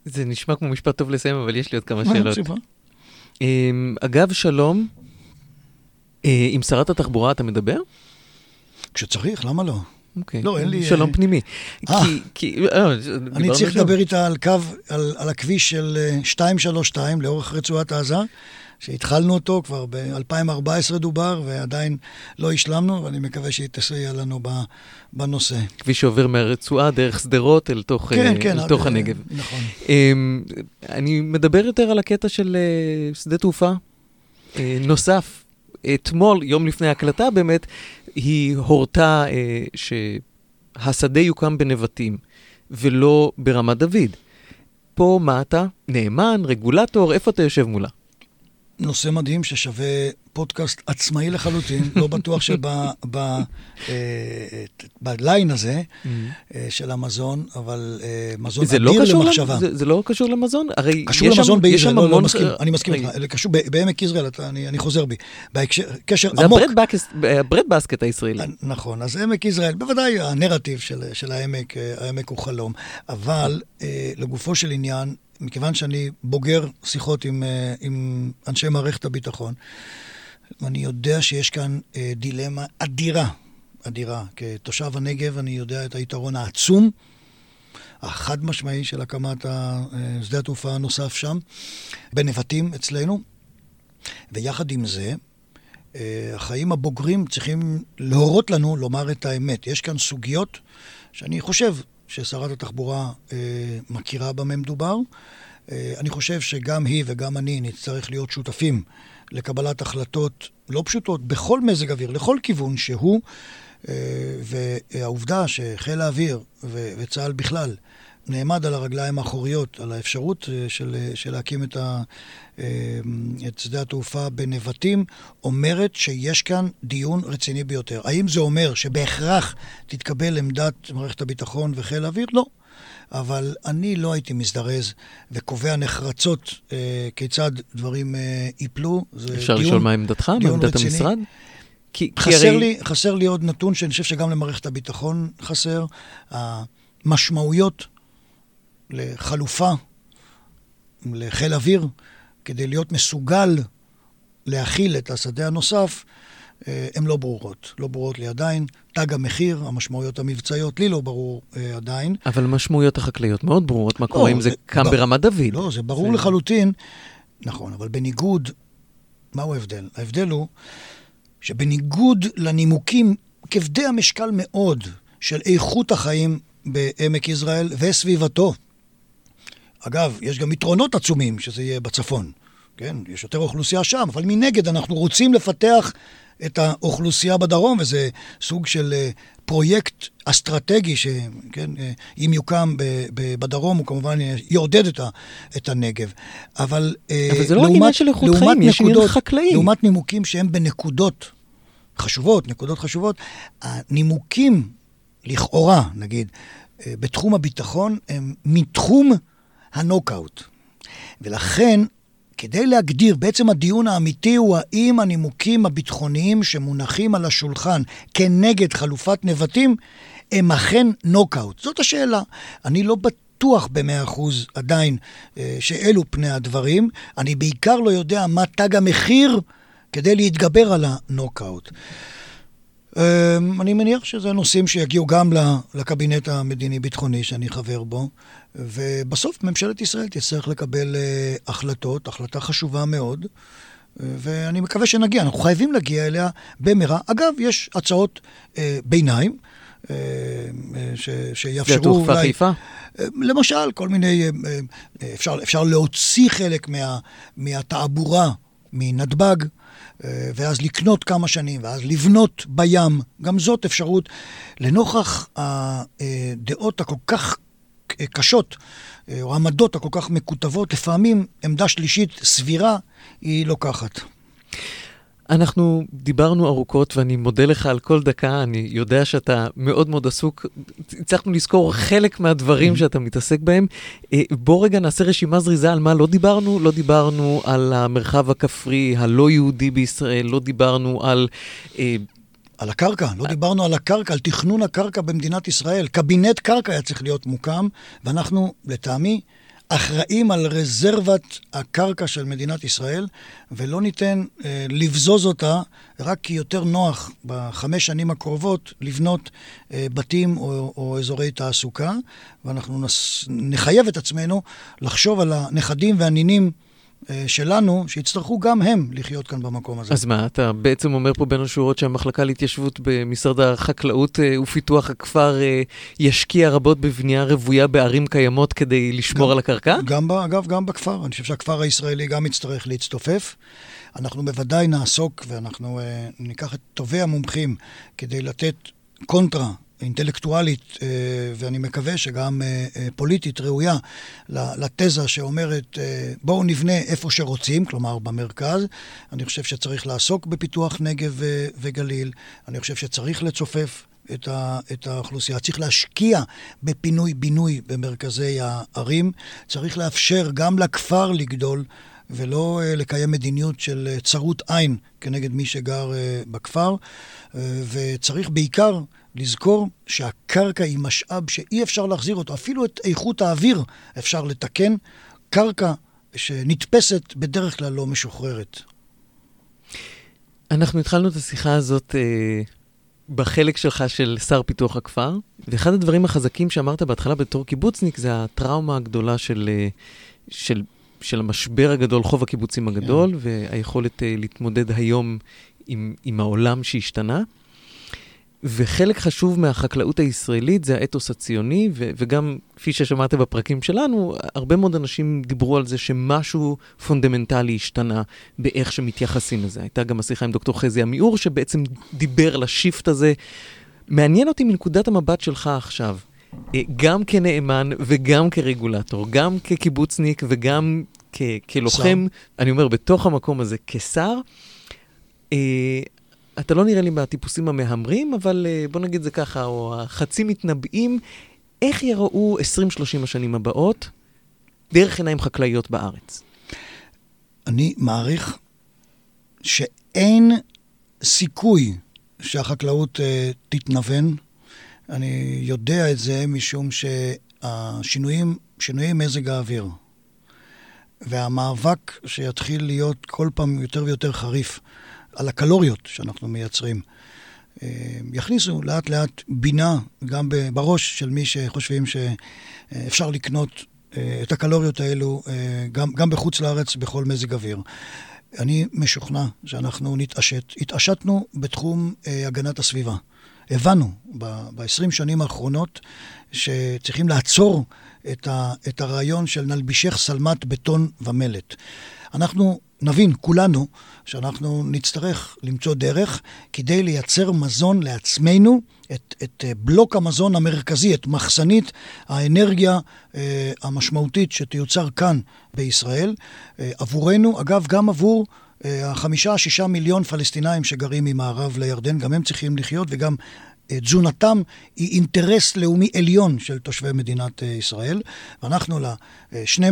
זה נשמע כמו משפט טוב לסיים, אבל יש לי עוד כמה שאלות. אמ, אגב, שלום, אה, עם שרת התחבורה אתה מדבר? כשצריך, למה לא? אוקיי. לא, אין לי... שלום אה, פנימי. אה, כי... אני צריך לדבר איתה על קו, על הכביש של 232 לאורך רצועת עזה. שהתחלנו אותו, כבר ב-2014 דובר, ועדיין לא השלמנו, ואני מקווה שהיא תסייע לנו בנושא. כביש שעובר מהרצועה דרך שדרות אל תוך, כן, כן, אל תוך הנגב. נכון. אמ, אני מדבר יותר על הקטע של שדה תעופה נוסף אתמול, יום לפני ההקלטה באמת, היא הורתה אה, שהשדה יוקם בנבטים, ולא ברמת דוד. פה מה אתה? נאמן, רגולטור, איפה אתה יושב מולה? נושא מדהים ששווה פודקאסט עצמאי לחלוטין, לא בטוח שבליין אה, הזה mm-hmm. אה, של המזון, אבל אה, מזון לא אדיר לא למחשבה. זה, זה לא קשור למזון? הרי קשור למזון בישראל, לא, לא, מסכים, אני מסכים איתך, זה קשור בעמק יזרעאל, אני, אני חוזר בי, בהקשר עמוק. זה הברד בסקט הישראלי. נכון, אז עמק יזרעאל, בוודאי הנרטיב של, של העמק, העמק הוא חלום, אבל לגופו של עניין, מכיוון שאני בוגר שיחות עם, עם אנשי מערכת הביטחון, ואני יודע שיש כאן אה, דילמה אדירה, אדירה. כתושב הנגב אני יודע את היתרון העצום, החד משמעי של הקמת אה, שדה התעופה הנוסף שם, בנבטים אצלנו, ויחד עם זה, אה, החיים הבוגרים צריכים להורות לנו לומר את האמת. יש כאן סוגיות שאני חושב ששרת התחבורה אה, מכירה במה מדובר. אה, אני חושב שגם היא וגם אני נצטרך להיות שותפים לקבלת החלטות לא פשוטות בכל מזג אוויר, לכל כיוון שהוא, אה, והעובדה שחיל האוויר וצה"ל בכלל נעמד על הרגליים האחוריות, על האפשרות אה, של, של להקים את, ה, אה, את שדה התעופה בנבטים, אומרת שיש כאן דיון רציני ביותר. האם זה אומר שבהכרח תתקבל עמדת מערכת הביטחון וחיל האוויר? לא. אבל אני לא הייתי מזדרז וקובע נחרצות אה, כיצד דברים אה, ייפלו. אפשר דיון, לשאול מה עמדתך, מה עמדת המשרד? כי, חסר, כי הרי... לי, חסר לי עוד נתון שאני חושב שגם למערכת הביטחון חסר. המשמעויות לחלופה לחיל אוויר, כדי להיות מסוגל להכיל את השדה הנוסף, אה, הן לא ברורות. לא ברורות לי עדיין. תג המחיר, המשמעויות המבצעיות, לי לא ברור אה, עדיין. אבל המשמעויות החקלאיות מאוד ברורות. מה לא, קורה אם זה, זה קם ב... ברמת דוד? לא, זה ברור זה... לחלוטין. נכון, אבל בניגוד, מהו ההבדל? ההבדל הוא שבניגוד לנימוקים כבדי המשקל מאוד של איכות החיים בעמק יזרעאל וסביבתו, אגב, יש גם יתרונות עצומים שזה יהיה בצפון. כן, יש יותר אוכלוסייה שם, אבל מנגד אנחנו רוצים לפתח את האוכלוסייה בדרום, וזה סוג של אה, פרויקט אסטרטגי, שאם כן, אה, יוקם בדרום, הוא כמובן יעודד את, את הנגב. אבל, אה, אבל זה לא רק עניין של איכות חיים, יש עניין חקלאי. לעומת נימוקים שהם בנקודות חשובות, נקודות חשובות, הנימוקים, לכאורה, נגיד, בתחום הביטחון, הם מתחום הנוקאוט. ולכן כדי להגדיר, בעצם הדיון האמיתי הוא האם הנימוקים הביטחוניים שמונחים על השולחן כנגד חלופת נבטים הם אכן נוקאוט. זאת השאלה. אני לא בטוח במאה אחוז עדיין אה, שאלו פני הדברים. אני בעיקר לא יודע מה תג המחיר כדי להתגבר על הנוקאוט. אמ, אני מניח שזה נושאים שיגיעו גם לקבינט המדיני-ביטחוני שאני חבר בו, ובסוף ממשלת ישראל תצטרך לקבל אה, החלטות, החלטה חשובה מאוד, ואני מקווה שנגיע, אנחנו חייבים להגיע אליה במהרה. אגב, יש הצעות אה, ביניים. אה, ש, שיאפשרו אולי... תעופה חיפה? למשל, כל מיני... אפשר, אפשר להוציא חלק מה, מהתעבורה מנתב"ג. אה, ואז לקנות כמה שנים, ואז לבנות בים, גם זאת אפשרות. לנוכח הדעות הכל כך קשות, אה, או העמדות הכל כך מקוטבות, לפעמים עמדה שלישית סבירה היא לוקחת. אנחנו דיברנו ארוכות ואני מודה לך על כל דקה, אני יודע שאתה מאוד מאוד עסוק. הצלחנו לזכור חלק מהדברים שאתה מתעסק בהם. אה, בוא רגע נעשה רשימה זריזה על מה לא דיברנו. לא דיברנו על המרחב הכפרי הלא יהודי בישראל, לא דיברנו על... אה, על הקרקע, לא דיברנו על הקרקע, על תכנון הקרקע במדינת ישראל. קבינט קרקע היה צריך להיות מוקם, ואנחנו, לטעמי, אחראים על רזרבת הקרקע של מדינת ישראל, ולא ניתן אה, לבזוז אותה רק כי יותר נוח בחמש שנים הקרובות לבנות אה, בתים או, או אזורי תעסוקה, ואנחנו נס, נחייב את עצמנו לחשוב על הנכדים והנינים. אה, שלנו, שיצטרכו גם הם לחיות כאן במקום הזה. אז מה, אתה בעצם אומר פה בין השורות שהמחלקה להתיישבות במשרד החקלאות אה, ופיתוח הכפר אה, ישקיע רבות בבנייה רוויה בערים קיימות כדי לשמור גם, על הקרקע? גם, אגב, גם בכפר. אני חושב שהכפר הישראלי גם יצטרך להצטופף. אנחנו בוודאי נעסוק ואנחנו ניקח את טובי המומחים כדי לתת קונטרה אינטלקטואלית, אה, ואני מקווה שגם אה, אה, פוליטית ראויה לתזה שאומרת בואו נבנה איפה שרוצים, כלומר במרכז. אני חושב שצריך לעסוק בפיתוח נגב וגליל, אני חושב שצריך לצופף את, ה, את האוכלוסייה. צריך להשקיע בפינוי-בינוי במרכזי הערים. צריך לאפשר גם לכפר לגדול, ולא uh, לקיים מדיניות של uh, צרות עין כנגד מי שגר uh, בכפר. וצריך בעיקר לזכור שהקרקע היא משאב שאי אפשר להחזיר אותו. אפילו את איכות האוויר אפשר לתקן. קרקע שנתפסת בדרך כלל לא משוחררת. אנחנו התחלנו את השיחה הזאת אה, בחלק שלך של שר פיתוח הכפר, ואחד הדברים החזקים שאמרת בהתחלה בתור קיבוצניק זה הטראומה הגדולה של, אה, של, של המשבר הגדול, חוב הקיבוצים הגדול. כן. והיכולת אה, להתמודד היום עם, עם העולם שהשתנה. וחלק חשוב מהחקלאות הישראלית זה האתוס הציוני, ו- וגם, כפי ששמעת בפרקים שלנו, הרבה מאוד אנשים דיברו על זה שמשהו פונדמנטלי השתנה באיך שמתייחסים לזה. הייתה גם השיחה עם דוקטור חזי עמיעור, שבעצם דיבר על ה shift הזה. מעניין אותי מנקודת המבט שלך עכשיו, אה, גם כנאמן וגם כרגולטור, גם כקיבוצניק וגם כ- כלוחם, אני אומר, בתוך המקום הזה, כשר, אה, אתה לא נראה לי מהטיפוסים המהמרים, אבל אה, בוא נגיד זה ככה, או החצי מתנבאים, איך יראו 20-30 השנים הבאות דרך עיניים חקלאיות בארץ? אני מעריך שאין סיכוי שהחקלאות uh, תתנוון. אני יודע את זה משום שהשינויים, שינויי מזג האוויר והמאבק שיתחיל להיות כל פעם יותר ויותר חריף על הקלוריות שאנחנו מייצרים. אה, יכניסו לאט לאט בינה גם בראש של מי שחושבים שאפשר לקנות אה, את הקלוריות האלו אה, גם, גם בחוץ לארץ בכל מזג אוויר. אני משוכנע שאנחנו נתעשת. התעשתנו בתחום הגנת הסביבה. הבנו ב-20 שנים האחרונות שצריכים לעצור את, ה, את הרעיון של נלבישך שלמת בטון ומלט. אנחנו נבין כולנו שאנחנו נצטרך למצוא דרך כדי לייצר מזון לעצמנו, את, את אה, בלוק המזון המרכזי, את מחסנית האנרגיה אה, המשמעותית שתיוצר כאן בישראל, אה, עבורנו, אגב, גם עבור אה, החמישה, שישה מיליון פלסטינאים שגרים ממערב לירדן, גם הם צריכים לחיות וגם תזונתם היא אינטרס לאומי עליון של תושבי מדינת אה, ישראל. ואנחנו לשני,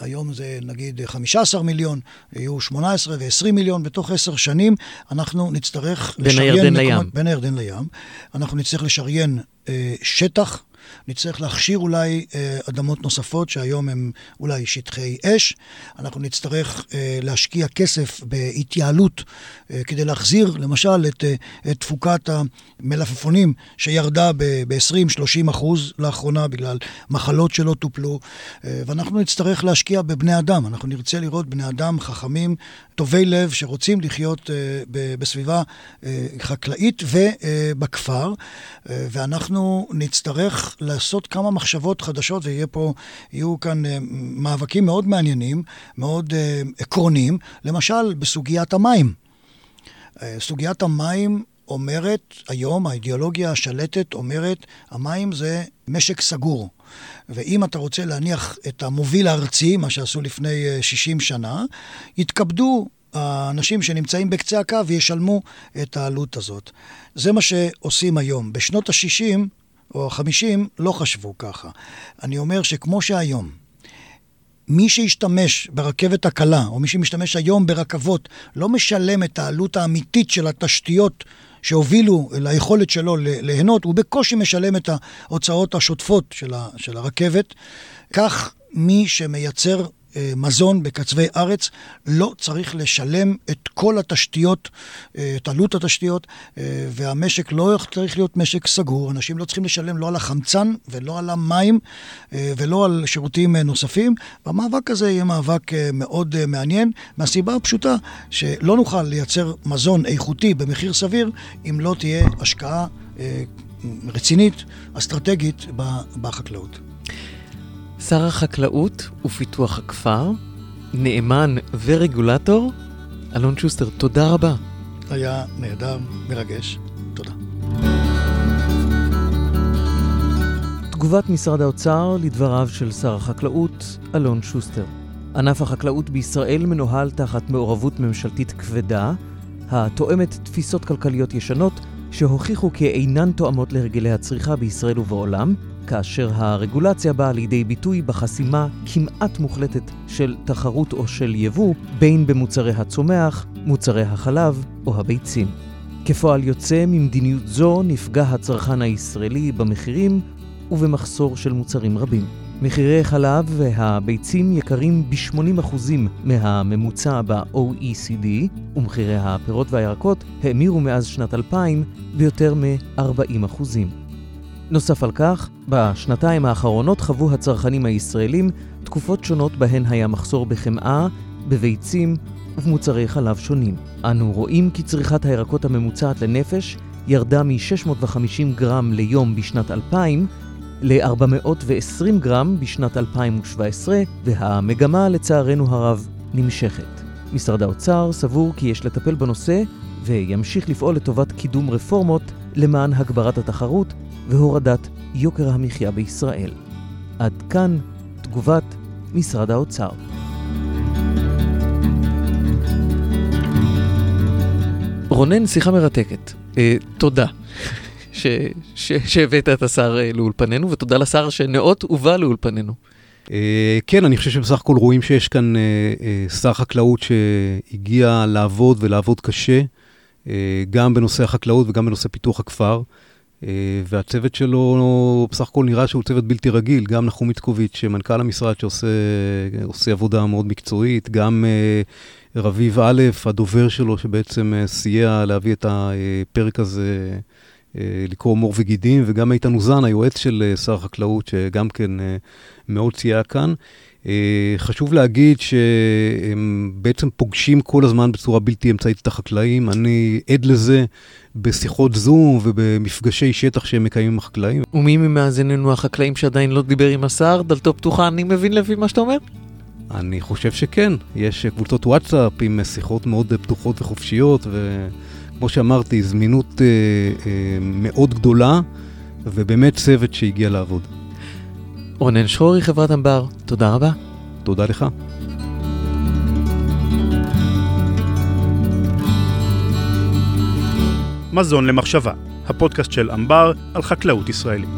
היום זה נגיד 15 מיליון, יהיו 18 ו-20 מיליון, בתוך עשר שנים אנחנו נצטרך בין לשריין... בין הירדן לים. בין הירדן לים. אנחנו נצטרך לשריין אה, שטח. נצטרך להכשיר אולי אה, אדמות נוספות שהיום הן אולי שטחי אש. אנחנו נצטרך אה, להשקיע כסף בהתייעלות אה, כדי להחזיר למשל את, את תפוקת המלפפונים שירדה ב-20-30 אחוז לאחרונה בגלל מחלות שלא טופלו. ואנחנו נצטרך להשקיע בבני אדם. אנחנו נרצה לראות בני אדם חכמים, טובי לב, שרוצים לחיות בסביבה חקלאית ובכפר. ואנחנו נצטרך לעשות כמה מחשבות חדשות, ויהיו כאן אה, מאבקים מאוד מעניינים, מאוד אה, עקרוניים, למשל בסוגיית המים. אה, סוגיית המים אומרת, היום האידיאולוגיה השלטת אומרת, המים זה משק סגור. ואם אתה רוצה להניח את המוביל הארצי, מה שעשו לפני 60 שנה, יתכבדו האנשים שנמצאים בקצה הקו וישלמו את העלות הזאת. זה מה שעושים היום. בשנות ה-60 או ה-50 לא חשבו ככה. אני אומר שכמו שהיום, מי שישתמש ברכבת הקלה, או מי שמשתמש היום ברכבות, לא משלם את העלות האמיתית של התשתיות שהובילו ליכולת שלו ליהנות, הוא בקושי משלם את ההוצאות השוטפות של הרכבת. כך מי שמייצר מזון בקצווי ארץ, לא צריך לשלם את כל התשתיות, אה, את עלות התשתיות, אה, והמשק לא צריך להיות משק סגור. אנשים לא צריכים לשלם לא על החמצן ולא על המים ולא על שירותים נוספים. והמאבק הזה יהיה מאבק מאוד מעניין, מהסיבה הפשוטה שלא נוכל לייצר מזון איכותי במחיר סביר אם לא תהיה השקעה רצינית, אסטרטגית, בחקלאות. שר החקלאות ופיתוח הכפר, נאמן ורגולטור, אלון שוסטר, תודה רבה. היה נהדר, מרגש. תודה. תגובת משרד האוצר לדבריו של שר החקלאות, אלון שוסטר. ענף החקלאות בישראל מנוהל תחת מעורבות ממשלתית כבדה, התואמת תפיסות כלכליות ישנות, שהוכיחו כי אינן תואמות להרגלי הצריכה בישראל ובעולם, כאשר הרגולציה באה לידי ביטוי בחסימה כמעט מוחלטת של תחרות או של יבוא, בין במוצרי הצומח, מוצרי החלב או הביצים. כפועל יוצא ממדיניות זו נפגע הצרכן הישראלי במחירים ובמחסור של מוצרים רבים. מחירי חלב והביצים יקרים ב-80% מהממוצע ב-OECD, ומחירי הפירות והירקות האמירו מאז שנת 2000 ביותר מ-40%. נוסף על כך, בשנתיים האחרונות חוו הצרכנים הישראלים תקופות שונות בהן היה מחסור בחמאה, בביצים ובמוצרי חלב שונים. אנו רואים כי צריכת הירקות הממוצעת לנפש ירדה מ-650 גרם ליום בשנת 2000 ל-420 גרם בשנת 2017, והמגמה, לצערנו הרב, נמשכת. משרד האוצר סבור כי יש לטפל בנושא וימשיך לפעול לטובת קידום רפורמות למען הגברת התחרות והורדת יוקר המחיה בישראל. עד כאן תגובת משרד האוצר. רונן, שיחה מרתקת. אה, תודה שהבאת את השר אה, לאולפנינו, ותודה לשר שנאות ובא לאולפנינו. אה, כן, אני חושב שבסך הכל רואים שיש כאן אה, אה, שר חקלאות שהגיע לעבוד ולעבוד קשה, אה, גם בנושא החקלאות וגם בנושא פיתוח הכפר. אה, והצוות שלו, בסך הכל נראה שהוא צוות בלתי רגיל, גם נחום איצקוביץ', מנכ"ל המשרד שעושה עבודה מאוד מקצועית, גם אה, רביב א', הדובר שלו, שבעצם אה, סייע להביא את הפרק הזה, לקרוא מור וגידים, וגם איתן אוזן, היועץ של שר החקלאות, שגם כן מאוד סייע כאן. חשוב להגיד שהם בעצם פוגשים כל הזמן בצורה בלתי אמצעית את החקלאים, אני עד לזה. בשיחות זום ובמפגשי שטח שהם מקיימים עם החקלאים. ומי ממאזיננו החקלאים שעדיין לא דיבר עם השר, דלתו פתוחה, אני מבין לפי מה שאתה אומר? אני חושב שכן, יש קבוצות וואטסאפ עם שיחות מאוד פתוחות וחופשיות, וכמו שאמרתי, זמינות אה, אה, מאוד גדולה, ובאמת צוות שהגיע לעבוד. רונן שחורי, חברת אמבר, תודה רבה. תודה לך. מזון למחשבה, הפודקאסט של אמבר על חקלאות ישראלית.